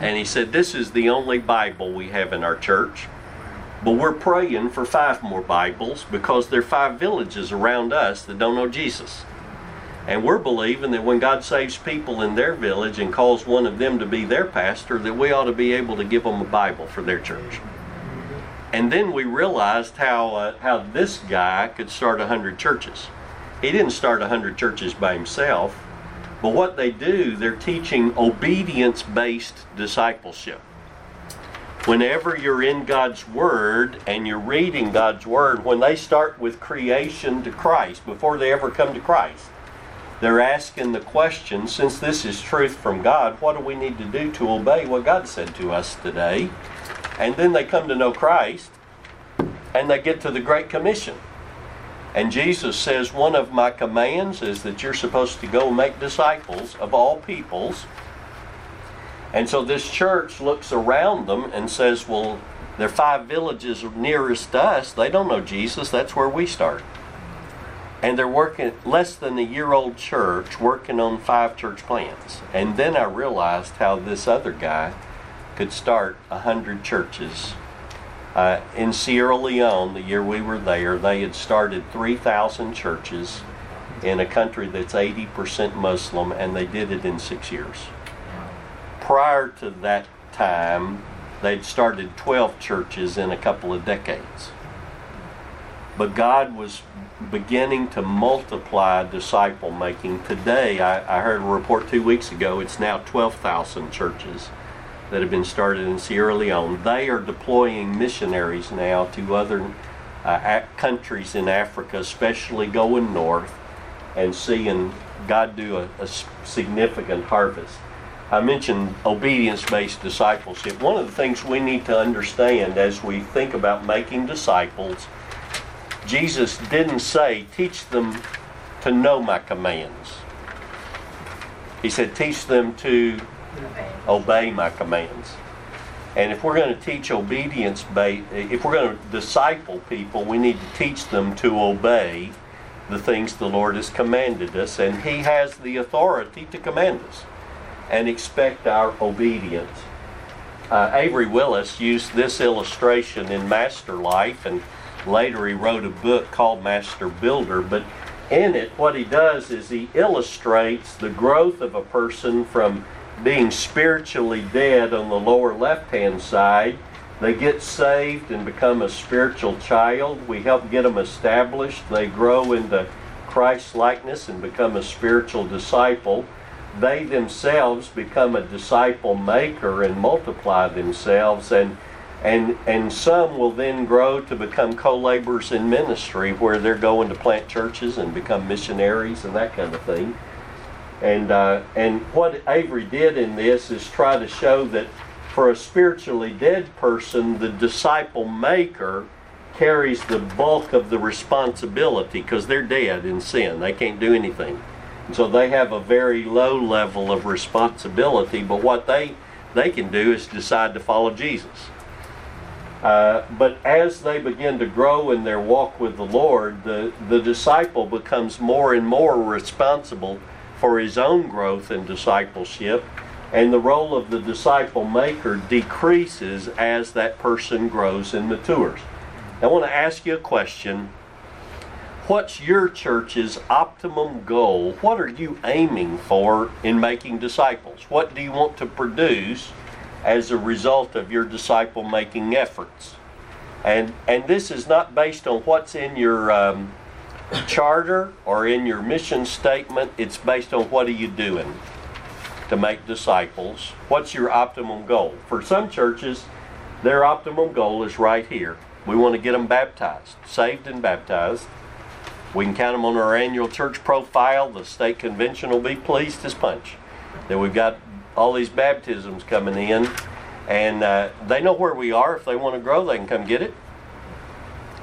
and he said, "This is the only Bible we have in our church." But we're praying for five more Bibles because there are five villages around us that don't know Jesus. And we're believing that when God saves people in their village and calls one of them to be their pastor, that we ought to be able to give them a Bible for their church. And then we realized how, uh, how this guy could start 100 churches. He didn't start 100 churches by himself, but what they do, they're teaching obedience based discipleship. Whenever you're in God's Word and you're reading God's Word, when they start with creation to Christ, before they ever come to Christ, they're asking the question since this is truth from God, what do we need to do to obey what God said to us today? And then they come to know Christ and they get to the Great Commission. And Jesus says, One of my commands is that you're supposed to go make disciples of all peoples. And so this church looks around them and says, Well, there are five villages nearest us. They don't know Jesus. That's where we start and they're working less than a year old church working on five church plants and then i realized how this other guy could start a hundred churches Uh, in Sierra Leone, the year we were there, they had started 3,000 churches in a country that's 80% Muslim, and they did it in six years. Prior to that time, they'd started 12 churches in a couple of decades. But God was beginning to multiply disciple making. Today, I, I, heard a report two weeks ago, it's now 12,000 churches that have been started in Sierra Leone. They are deploying missionaries now to other uh, countries in Africa, especially going north and seeing God do a, a significant harvest. I mentioned obedience based discipleship. One of the things we need to understand as we think about making disciples, Jesus didn't say, teach them to know my commands. He said, teach them to obey my commands. And if we're going to teach obedience if we're going to disciple people, we need to teach them to obey the things the Lord has commanded us, and He has the authority to command us and expect our obedience. Uh, Avery Willis used this illustration in Master Life, and later he wrote a book called Master Builder. But in it, what he does is he illustrates the growth of a person from being spiritually dead on the lower left hand side. They get saved and become a spiritual child. We help get them established. They grow into Christ likeness and become a spiritual disciple they themselves become a disciple maker and multiply themselves and and and some will then grow to become co-laborers in ministry where they're going to plant churches and become missionaries and that kind of thing and uh, and what Avery did in this is try to show that for a spiritually dead person the disciple maker carries the bulk of the responsibility because they're dead in sin they can't do anything And so they have a very low level of responsibility, but what they, they can do is decide to follow Jesus. Uh, but as they begin to grow in their walk with the Lord, the, the disciple becomes more and more responsible for his own growth in discipleship, and the role of the disciple maker decreases as that person grows and matures. I want to ask you a question what's your church's optimum goal? What are you aiming for in making disciples? What do you want to produce as a result of your disciple making efforts? And, and this is not based on what's in your um, charter or in your mission statement, it's based on what are you doing to make disciples. What's your optimum goal? For some churches, their optimum goal is right here. We want to get them baptized, saved and baptized. We can count them on our annual church profile. The state convention will be pleased as punch. That we've got all these baptisms coming in, and uh, they know where we are. If they want to grow, they can come get it.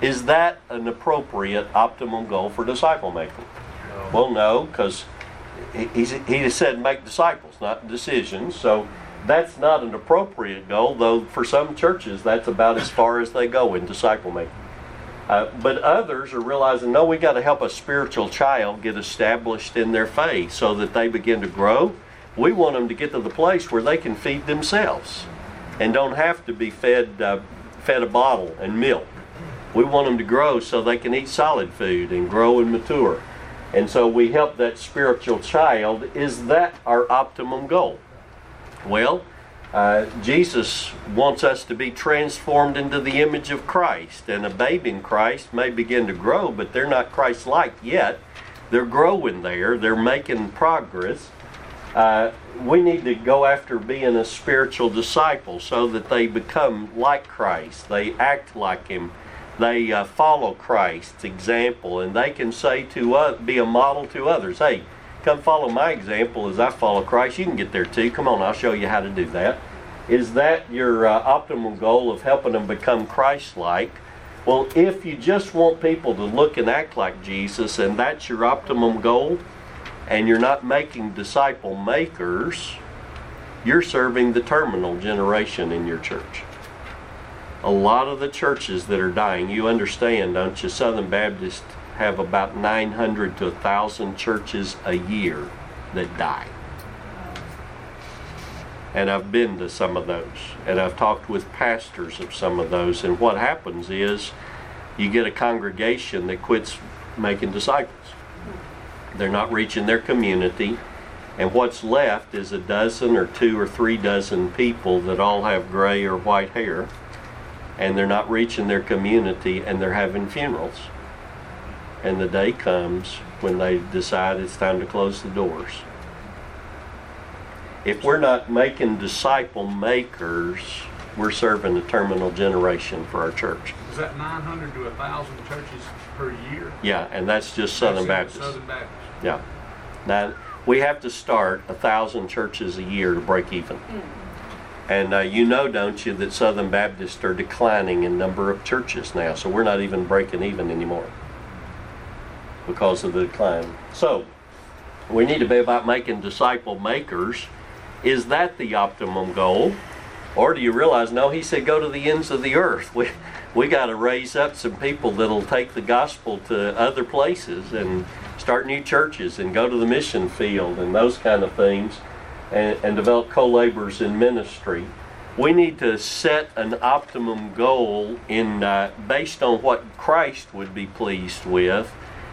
Is that an appropriate optimum goal for disciple making? No. Well, no, because he, he said make disciples, not decisions. So that's not an appropriate goal, though for some churches that's about as far as they go in disciple making. Uh, but others are realizing, no, we got to help a spiritual child get established in their faith so that they begin to grow. We want them to get to the place where they can feed themselves and don't have to be fed uh, fed a bottle and milk. We want them to grow so they can eat solid food and grow and mature. And so we help that spiritual child. Is that our optimum goal? Well, uh, Jesus wants us to be transformed into the image of Christ, and a babe in Christ may begin to grow, but they're not Christ like yet. They're growing there, they're making progress. Uh, we need to go after being a spiritual disciple so that they become like Christ, they act like Him, they uh, follow Christ's example, and they can say to us, be a model to others. Hey, Come follow my example as I follow Christ. You can get there too. Come on, I'll show you how to do that. Is that your uh, optimal goal of helping them become Christ like? Well, if you just want people to look and act like Jesus and that's your optimum goal, and you're not making disciple makers, you're serving the terminal generation in your church. A lot of the churches that are dying, you understand, don't you? Southern Baptists have about 900 to 1,000 churches a year that die. And I've been to some of those. And I've talked with pastors of some of those. And what happens is you get a congregation that quits making disciples. They're not reaching their community. And what's left is a dozen or two or three dozen people that all have gray or white hair. And they're not reaching their community and they're having funerals. And the day comes when they decide it's time to close the doors. If we're not making disciple makers, we're serving a terminal generation for our church. Is that 900 to 1,000 churches per year? Yeah, and that's just Southern That's Baptist. Southern Baptist. Yeah. Now, we have to start a thousand churches a year to break even. Mm. And uh, you know, don't you, that Southern Baptists are declining in number of churches now, so we're not even breaking even anymore because of the decline. So, we need to be about making disciple makers. Is that the optimum goal? Or do you realize, no, he said go to the ends of the earth. We, we got to raise up some people that'll take the gospel to other places and start new churches and go to the mission field and those kind of things and, and develop co laborers in ministry. We need to set an optimum goal in uh, based on what Christ would be pleased with,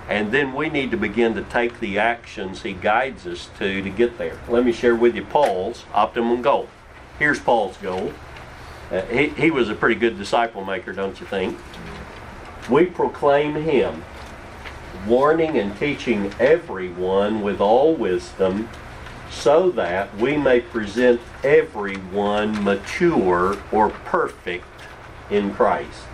and then we need to begin to take the actions He guides us to to get there. Let me share with you Paul's optimum goal. Here's Paul's goal. Uh, he, he was a pretty good disciple maker, don't you think? We proclaim Him warning and teaching everyone with all wisdom, so that we may present everyone mature or perfect in Christ.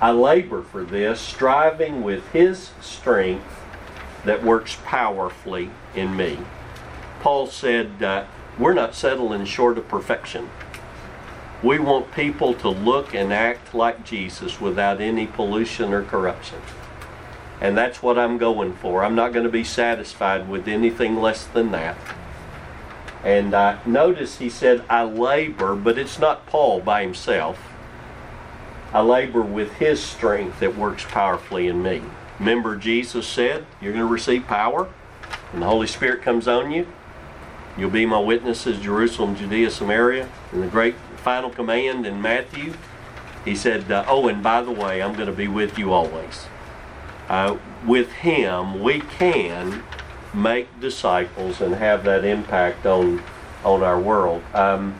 I labor for this, striving with His strength that works powerfully in me. Paul said, uh, We're not settling short of perfection. We want people to look and act like Jesus without any pollution or corruption. And that's what I'm going for. I'm not going to be satisfied with anything less than that. And uh, notice he said, I labor, but it's not Paul by himself. I labor with his strength that works powerfully in me. Remember, Jesus said, You're going to receive power, and the Holy Spirit comes on you. You'll be my witnesses, Jerusalem, Judea, Samaria. And the great final command in Matthew, he said, uh, Oh, and by the way, I'm going to be with you always. Uh, with him, we can make disciples and have that impact on on our world. Um,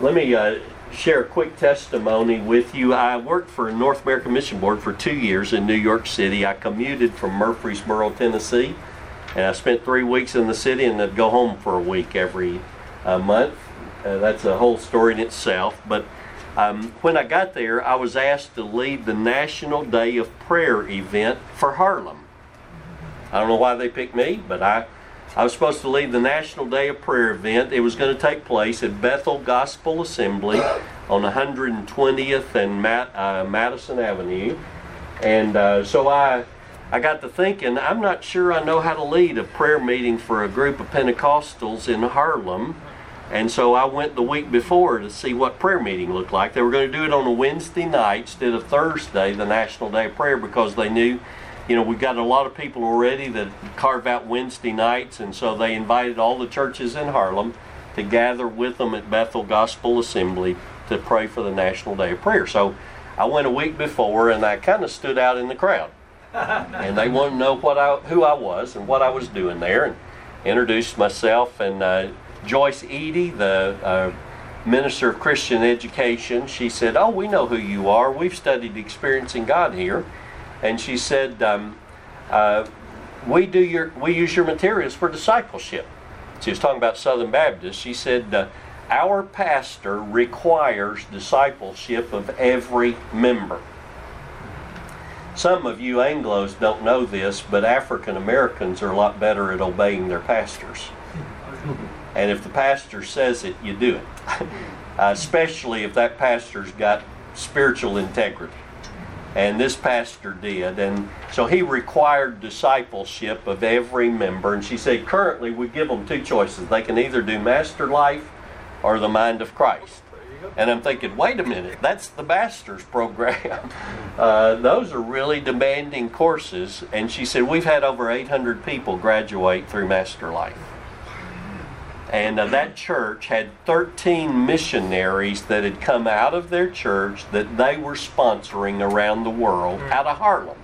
let me uh, share a quick testimony with you. I worked for North American Mission Board for two years in New York City. I commuted from Murfreesboro, Tennessee, and I spent three weeks in the city and I'd go home for a week every uh, month. Uh, that's a whole story in itself. But um, when I got there, I was asked to lead the National Day of Prayer event for Harlem. I don't know why they picked me, but I, I was supposed to lead the National Day of Prayer event. It was going to take place at Bethel Gospel Assembly on 120th and Mat, uh, Madison Avenue. And uh, so I, I got to thinking, I'm not sure I know how to lead a prayer meeting for a group of Pentecostals in Harlem. And so I went the week before to see what prayer meeting looked like. They were going to do it on a Wednesday night instead of Thursday, the National Day of Prayer, because they knew you know, we've got a lot of people already that carve out Wednesday nights, and so they invited all the churches in Harlem to gather with them at Bethel Gospel Assembly to pray for the National Day of Prayer. So I went a week before, and I kind of stood out in the crowd, and they wanted to know what I, who I was and what I was doing there, and introduced myself. And uh, Joyce Eady, the uh, minister of Christian education, she said, "Oh, we know who you are. We've studied experiencing God here." and she said, um, uh, "We do your, we use your materials for discipleship." She was talking about Southern Baptists. She said, uh, "Our pastor requires discipleship of every member." Some of you Anglos don't know this, but African Americans are a lot better at obeying their pastors. And if the pastor says it, you do it. uh, especially if that pastor's got spiritual integrity and this pastor did. And so he required discipleship of every member. And she said, currently we give them two choices. They can either do Master Life or the Mind of Christ. And I'm thinking, wait a minute, that's the master's program. Uh, those are really demanding courses. And she said, we've had over 800 people graduate through Master Life. And uh, that church had 13 missionaries that had come out of their church that they were sponsoring around the world out of Harlem.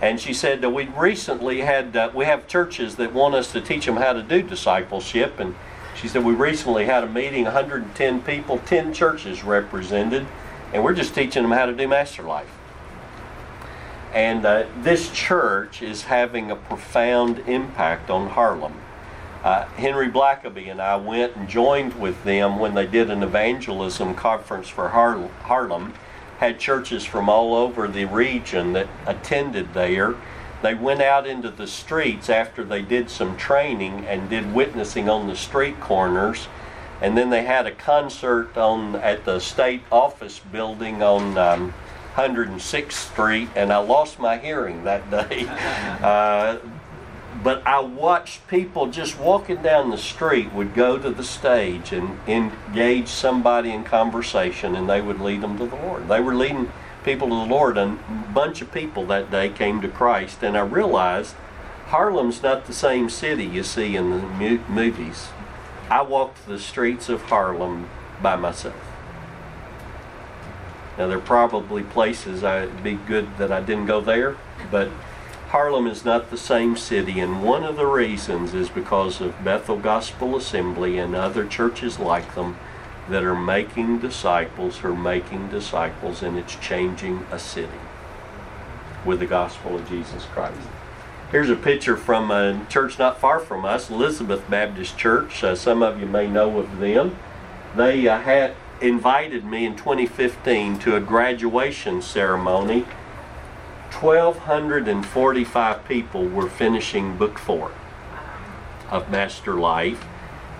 And she said that we recently had, uh, we have churches that want us to teach them how to do discipleship. And she said we recently had a meeting, 110 people, 10 churches represented, and we're just teaching them how to do Master Life. And uh, this church is having a profound impact on Harlem. Uh, Henry Blackaby and I went and joined with them when they did an evangelism conference for Har- Harlem. Had churches from all over the region that attended there. They went out into the streets after they did some training and did witnessing on the street corners. And then they had a concert on at the state office building on um, 106th Street, and I lost my hearing that day. Uh, but I watched people just walking down the street would go to the stage and engage somebody in conversation, and they would lead them to the Lord. They were leading people to the Lord, and a bunch of people that day came to Christ. And I realized Harlem's not the same city you see in the movies. I walked the streets of Harlem by myself. Now there are probably places I'd be good that I didn't go there, but Harlem is not the same city, and one of the reasons is because of Bethel Gospel Assembly and other churches like them that are making disciples, who are making disciples, and it's changing a city with the gospel of Jesus Christ. Here's a picture from a church not far from us, Elizabeth Baptist Church. Uh, some of you may know of them. They uh, had invited me in 2015 to a graduation ceremony 1,245 people were finishing book four of Master Life,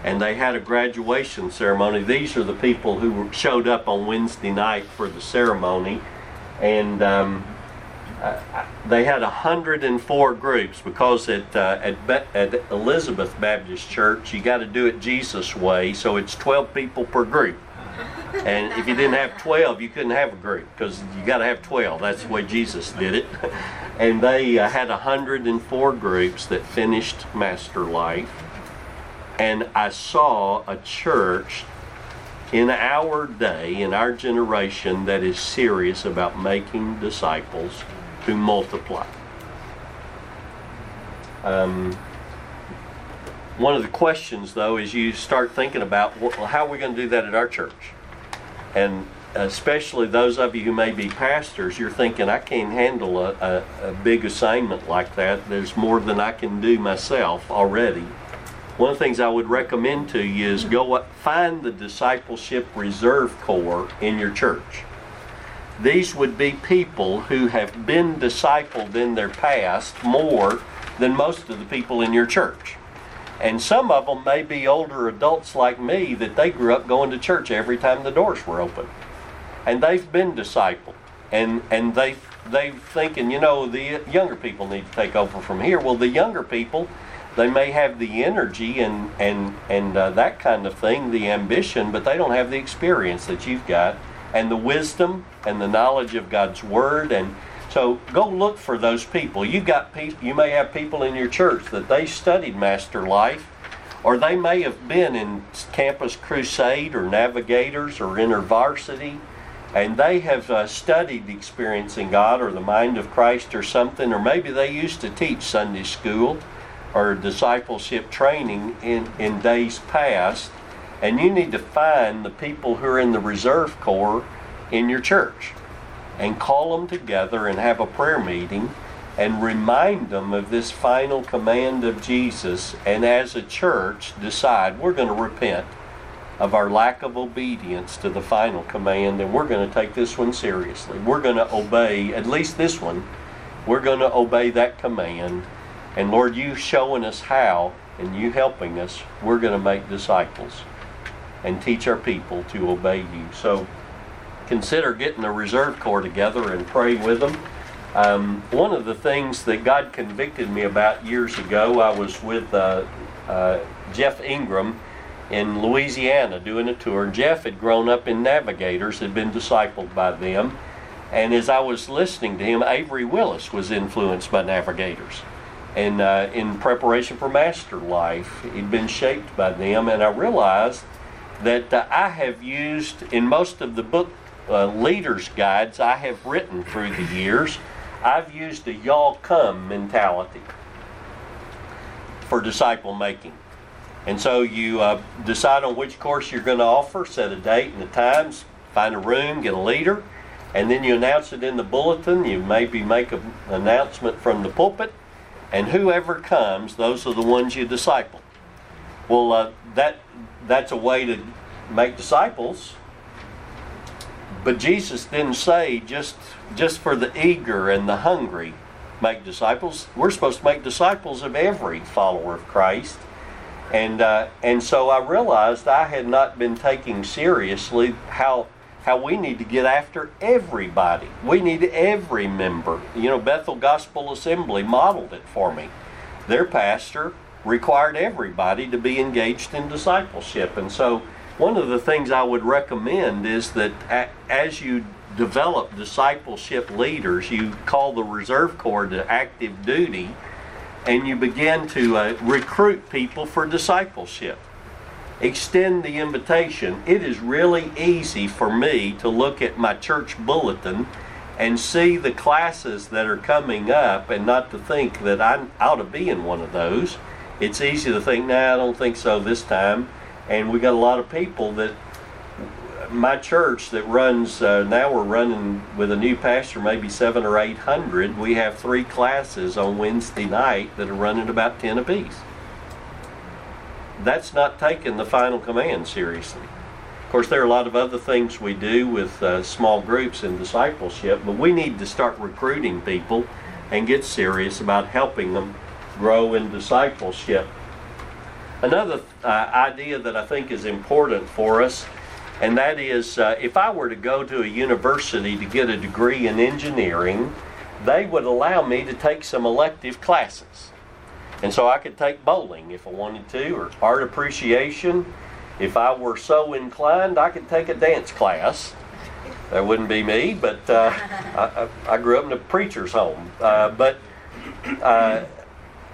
and they had a graduation ceremony. These are the people who showed up on Wednesday night for the ceremony, and um, uh, they had 104 groups because at, uh, at, Be- at Elizabeth Baptist Church, you got to do it Jesus way, so it's 12 people per group. And if you didn't have 12, you couldn't have a group because you got to have 12. That's the way Jesus did it. And they uh, had 104 groups that finished Master Life. And I saw a church in our day, in our generation, that is serious about making disciples who multiply. Um, one of the questions, though, is you start thinking about well, how are we going to do that at our church? And especially those of you who may be pastors, you're thinking, I can't handle a, a, a big assignment like that. There's more than I can do myself already. One of the things I would recommend to you is go up, find the discipleship reserve corps in your church. These would be people who have been discipled in their past more than most of the people in your church. And some of them may be older adults like me that they grew up going to church every time the doors were open. And they've been discipled. And, and they, they thinking, you know, the younger people need to take over from here. Well, the younger people, they may have the energy and, and, and uh, that kind of thing, the ambition, but they don't have the experience that you've got and the wisdom and the knowledge of God's Word. And so go look for those people. You got people, you may have people in your church that they studied Master Life, or they may have been in Campus Crusade or Navigators or InterVarsity, and they have uh, studied experiencing God or the mind of Christ or something, or maybe they used to teach Sunday school or discipleship training in, in days past. And you need to find the people who are in the reserve corps in your church and call them together and have a prayer meeting and remind them of this final command of Jesus. And as a church, decide we're going to repent of our lack of obedience to the final command and we're going to take this one seriously. We're going to obey, at least this one, we're going to obey that command. And Lord, you showing us how and you helping us, we're going to make disciples and teach our people to obey you. So consider getting a reserve corps together and pray with them. Um, one of the things that God convicted me about years ago, I was with uh, uh, Jeff Ingram in Louisiana doing a tour. Jeff had grown up in Navigators, had been discipled by them. And as I was listening to him, Avery Willis was influenced by Navigators. and uh, in preparation for master life, he'd been shaped by them, and I realized that uh, I have used in most of the book uh, leaders' guides I have written through the years, I've used the y'all come mentality for disciple making. And so you uh, decide on which course you're going to offer, set a date and the times, find a room, get a leader, and then you announce it in the bulletin. You maybe make an announcement from the pulpit, and whoever comes, those are the ones you disciple. Well, uh, that that's a way to make disciples. But Jesus didn't say just just for the eager and the hungry make disciples. We're supposed to make disciples of every follower of Christ. And uh, and so I realized I had not been taking seriously how how we need to get after everybody. We need every member. You know, Bethel Gospel Assembly modeled it for me. Their pastor required everybody to be engaged in discipleship. And so, one of the things I would recommend is that as you develop discipleship leaders, you call the Reserve Corps to active duty and you begin to uh, recruit people for discipleship extend the invitation. It is really easy for me to look at my church bulletin and see the classes that are coming up and not to think that I ought to be in one of those. It's easy to think, nah, I don't think so this time. And we got a lot of people that my church that runs uh, now we're running with a new pastor maybe seven or eight hundred we have three classes on wednesday night that are running about 10 apiece that's not taking the final command seriously. Of course, there are a lot of other things we do with uh, small groups and discipleship, but we need to start recruiting people and get serious about helping them grow in discipleship. Another uh, idea that I think is important for us, and that is uh, if I were to go to a university to get a degree in engineering, they would allow me to take some elective classes. And so I could take bowling if I wanted to, or art appreciation. If I were so inclined, I could take a dance class. That wouldn't be me, but uh, I, I, grew up in a preacher's home. Uh, but uh,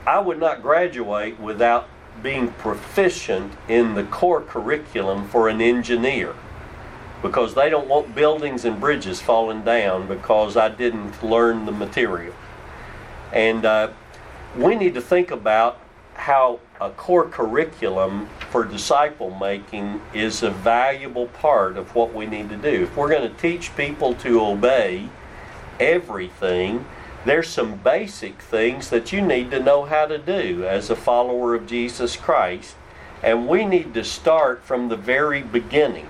I would not graduate without being proficient in the core curriculum for an engineer because they don't want buildings and bridges falling down because I didn't learn the material. And uh, we need to think about how a core curriculum for disciple making is a valuable part of what we need to do. If we're going to teach people to obey everything, there's some basic things that you need to know how to do as a follower of Jesus Christ, and we need to start from the very beginning.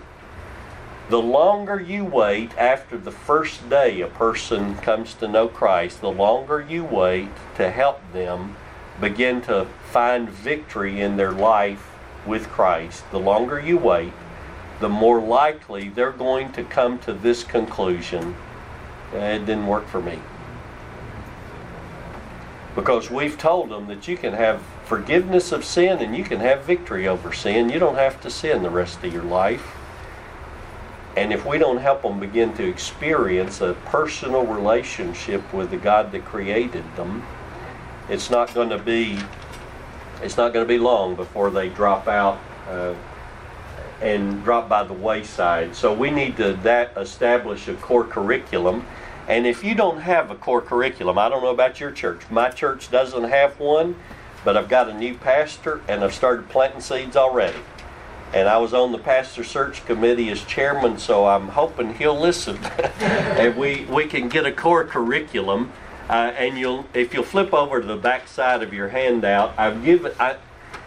The longer you wait after the first day a person comes to know Christ, the longer you wait to help them begin to find victory in their life with Christ, the longer you wait, the more likely they're going to come to this conclusion it didn't work for me. Because we've told them that you can have forgiveness of sin and you can have victory over sin. You don't have to sin the rest of your life. And if we don't help them begin to experience a personal relationship with the God that created them, it's not going to be it's not going to be long before they drop out uh, and drop by the wayside. So we need to that establish a core curriculum. And if you don't have a core curriculum, I don't know about your church. My church doesn't have one, but I've got a new pastor and I've started planting seeds already and I was on the pastor search committee as chairman, so I'm hoping he'll listen, and we we can get a core curriculum. Uh, and you'll if you'll flip over to the back side of your handout, I've given. I,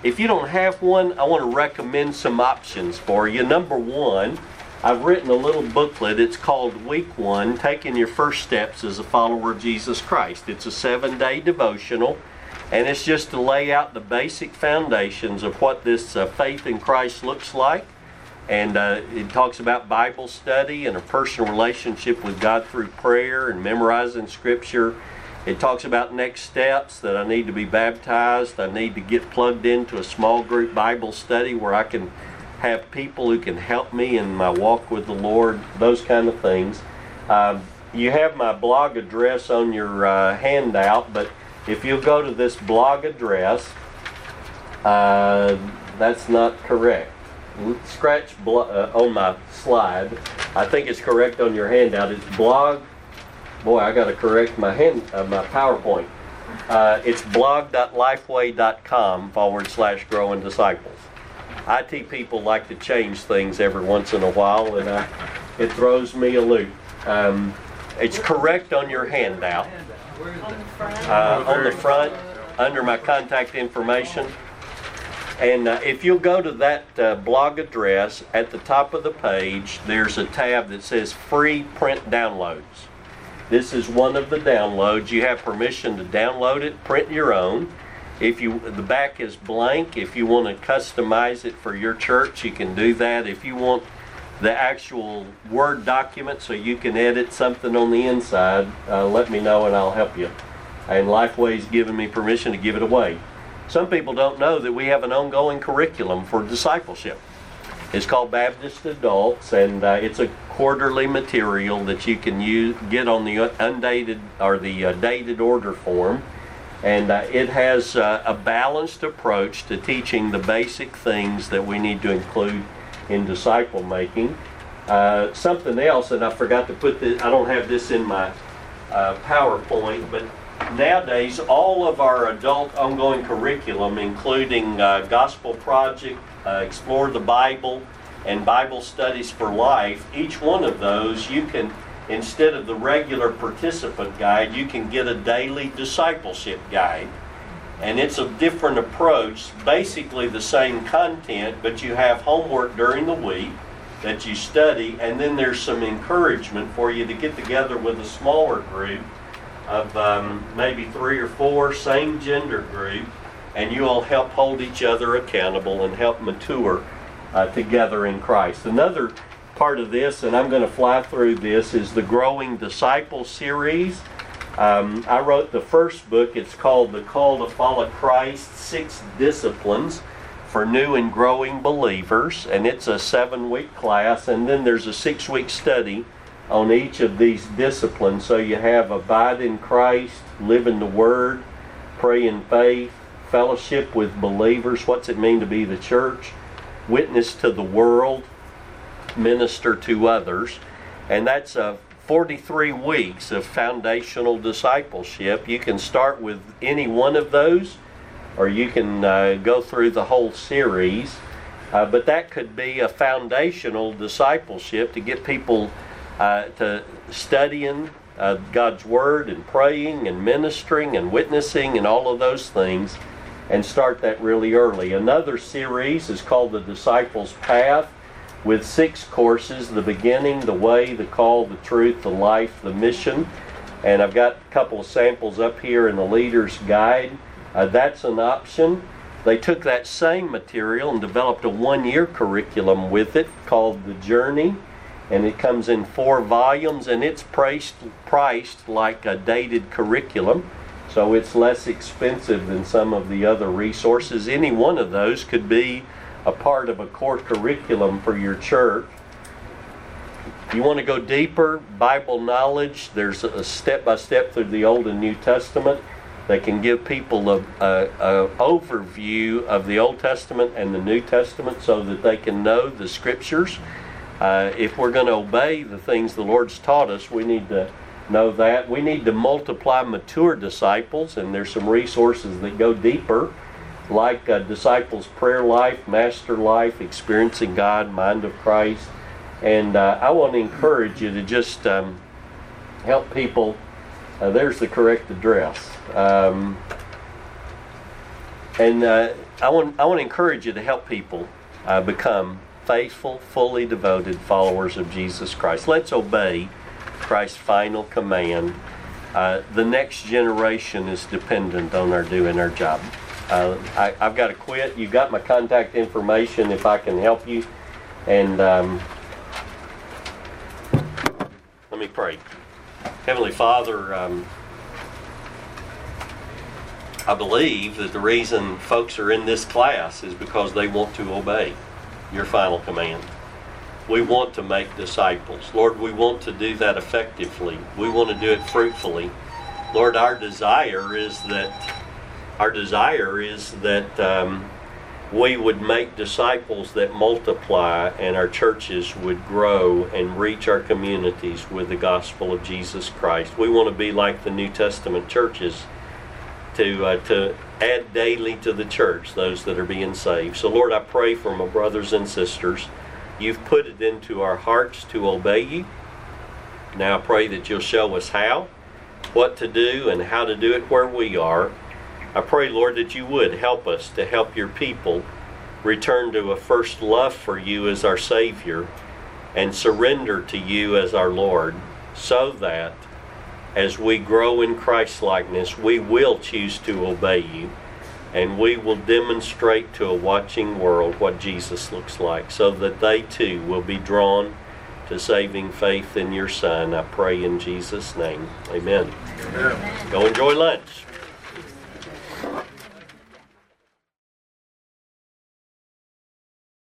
if you don't have one, I want to recommend some options for you. Number one, I've written a little booklet. It's called Week One: Taking Your First Steps as a Follower of Jesus Christ. It's a seven-day devotional and it's just to lay out the basic foundations of what this uh, faith in Christ looks like. And uh, it talks about Bible study and a personal relationship with God through prayer and memorizing Scripture. It talks about next steps that I need to be baptized. I need to get plugged into a small group Bible study where I can have people who can help me in my walk with the Lord, those kind of things. Um, you have my blog address on your uh, handout, but if you go to this blog address, uh, that's not correct. Scratch uh, on my slide. I think it's correct on your handout. It's blog. Boy, I got to correct my hand, uh, my PowerPoint. Uh, it's blog.lifeway.com forward slash growing disciples. IT people like to change things every once in a while, and I, it throws me a loop. Um, it's correct on your handout. On the front. Uh, on the front, under my contact information. And uh, if you'll go to that uh, blog address, at the top of the page, there's a tab that says free print downloads. This is one of the downloads. You have permission to download it, print your own. If you the back is blank, if you want to customize it for your church, you can do that. If you want the actual Word document so you can edit something on the inside, uh, let me know and I'll help you. And Lifeway's given me permission to give it away. Some people don't know that we have an ongoing curriculum for discipleship. It's called Baptist Adults, and uh, it's a quarterly material that you can use, get on the undated or the uh, dated order form. And uh, it has uh, a balanced approach to teaching the basic things that we need to include in disciple making. Uh, something else, and I forgot to put this, I don't have this in my uh, PowerPoint, but nowadays all of our adult ongoing curriculum, including uh, Gospel Project, uh, Explore the Bible, and Bible Studies for Life, each one of those you can, instead of the regular participant guide, you can get a daily discipleship guide. And it's a different approach, basically the same content, but you have homework during the week that you study, and then there's some encouragement for you to get together with a smaller group of um, maybe three or four, same gender group, and you all help hold each other accountable and help mature uh, together in Christ. Another part of this, and I'm going to fly through this, is the Growing Disciple series. Um, I wrote the first book. It's called The Call to Follow Christ Six Disciplines for New and Growing Believers. And it's a seven week class. And then there's a six week study on each of these disciplines. So you have Abide in Christ, Live in the Word, Pray in Faith, Fellowship with Believers. What's it mean to be the church? Witness to the world, Minister to others. And that's a 43 weeks of foundational discipleship. You can start with any one of those, or you can uh, go through the whole series. Uh, but that could be a foundational discipleship to get people uh, to studying uh, God's Word and praying and ministering and witnessing and all of those things and start that really early. Another series is called The Disciples' Path with six courses the beginning, the way, the call, the truth, the life, the mission. And I've got a couple of samples up here in the leader's guide. Uh, that's an option. They took that same material and developed a one year curriculum with it called The Journey. And it comes in four volumes and it's priced, priced like a dated curriculum. So it's less expensive than some of the other resources. Any one of those could be a part of a core curriculum for your church. You want to go deeper, Bible knowledge, there's a step by step through the Old and New Testament that can give people a, a, a, overview of the Old Testament and the New Testament so that they can know the scriptures. Uh, if we're going to obey the things the Lord's taught us, we need to know that. We need to multiply mature disciples, and there's some resources that go deeper like uh, disciples' prayer life, master life, experiencing God, mind of Christ. And uh, I want to encourage you to just um, help people. Uh, there's the correct address. Um, and uh, I, want, I want to encourage you to help people uh, become faithful, fully devoted followers of Jesus Christ. Let's obey Christ's final command. Uh, the next generation is dependent on our doing our job. Uh, I, have got to quit. You've got my contact information if I can help you. And um, let me pray. Heavenly Father, um, I believe that the reason folks are in this class is because they want to obey your final command. We want to make disciples. Lord, we want to do that effectively. We want to do it fruitfully. Lord, our desire is that our desire is that um, we would make disciples that multiply and our churches would grow and reach our communities with the gospel of Jesus Christ. We want to be like the New Testament churches to uh, to add daily to the church those that are being saved. So Lord, I pray for my brothers and sisters. You've put it into our hearts to obey you. Now I pray that you'll show us how, what to do, and how to do it where we are. I pray, Lord, that you would help us to help your people return to a first love for you as our Savior and surrender to you as our Lord so that as we grow in Christ likeness, we will choose to obey you and we will demonstrate to a watching world what Jesus looks like so that they too will be drawn to saving faith in your Son. I pray in Jesus' name. Amen. Amen. Go enjoy lunch.